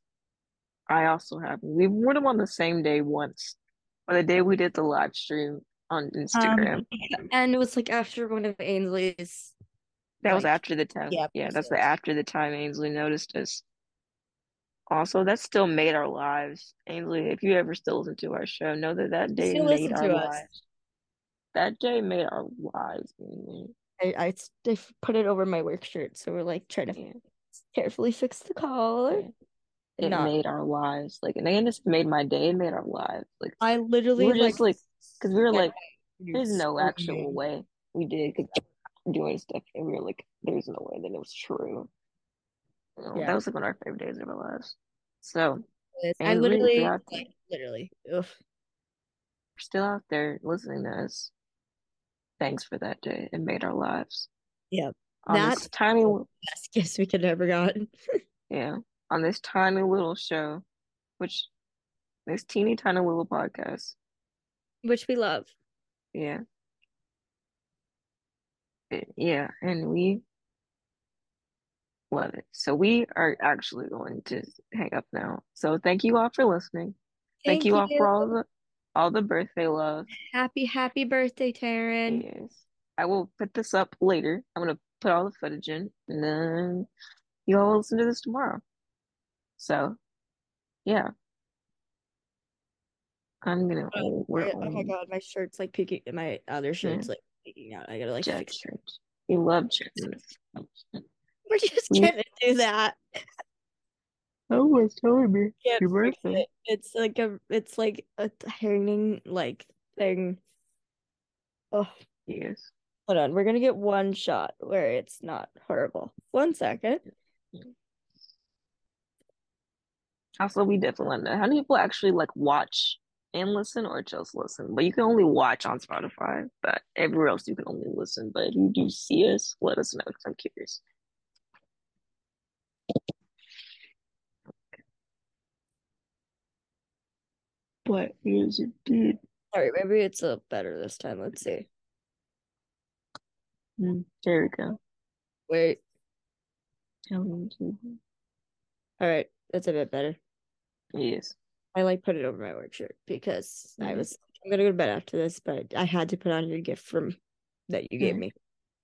I also have. we wore them on the same day once, or the day we did the live stream on Instagram. Um, and it was like after one of Ainsley's. That was after the time. yeah, Yeah, that's the after the time Ainsley noticed us. Also, that still made our lives. Ainsley, if you ever still listen to our show, know that that day Still made our to us. lives. That day made our lives. Ainsley. I, I, I put it over my work shirt, so we're like trying to Yeah. carefully fix the collar. Yeah. It Not- made our lives. Like, and it just made my day. It made our lives. Like, I literally we were just like, because we were like, there's no actual way we did because doing stuff, and we were like, there's no way that it was true. Oh, you know, Yeah. That was like one of our favorite days of our lives. So, I literally, like, literally, ugh. you're still out there listening to us. Thanks for that day. It made our lives. Yep. On this tiny, best gift we could ever gotten. yeah, on this tiny little show, which this teeny tiny little podcast. Which we love. Yeah. Eh, yeah, and we love it. So we are actually going to hang up now. So thank you all for listening. Thank, you all for all the all the birthday love. Happy, happy birthday, Terryn. Yes. I will put this up later. I'm gonna put all the footage in and then you all listen to this tomorrow. So yeah. I'm gonna Oh, oh my god, my shirt's like peeking. My other shirt's like peeking out. I gotta like Jack shirt. We love chickens. We're just gonna do that. Oh, was telling me Can't your fix birthday. it. It's like a, it's like a hanging like thing. Oh, Yes. hold on. We're gonna get one shot where it's not horrible. One second. Also, we definitely want to know how many people actually like watch and listen or just listen. But you can only watch on Spotify, but everywhere else you can only listen. But if you do see us, let us know because I'm curious. What is it, dude? All right, maybe it's a better this time. Let's see. Hmm, There we go. Wait. Tell me to- All right, that's a bit better. Yes. I like put it over my work shirt because I Mhm. was I'm gonna go to bed after this, but I had to put on your gift from that you gave Mhm. me.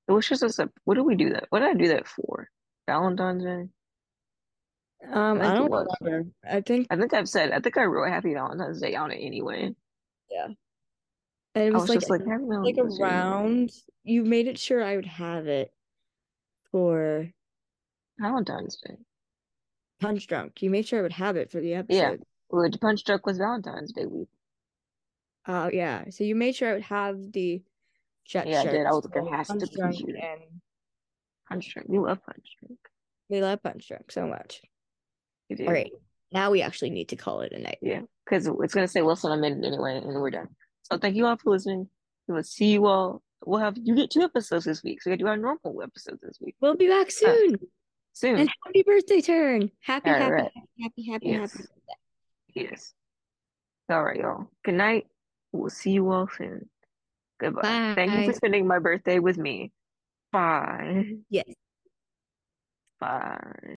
It was just a. What did we do that? What did I do that for? Valentine's Day. Um, I I think don't remember. I think I think I've said. I think I wrote Happy Valentine's Day on it anyway. Yeah. And it I was was like just like like around. You made it sure I would have it for Valentine's Day. Punch Drunk. You made sure I would have it for the episode. Well, the Punch Drunk was Valentine's Day week. Oh yeah. So you made sure I would have the jet Yeah, I did. I was like, it for has to Punch be Drunk you. and Punch Drunk. We love Punch Drunk. we love Punch Drunk so much. We do. All right. Now we actually need to call it a night. Yeah, because it's gonna say less than a minute anyway, and we're done. So thank you all for listening. We will see you all. We'll have you get two episodes this week, so we do our normal episodes this week We'll be back soon. soon. And happy birthday, Turn. Happy, All happy, right. happy, happy, Yes. happy. Yes. All right, y'all. Good night. We'll see you all soon. Goodbye. Thank you for spending my birthday with me. Bye. Yes. Bye.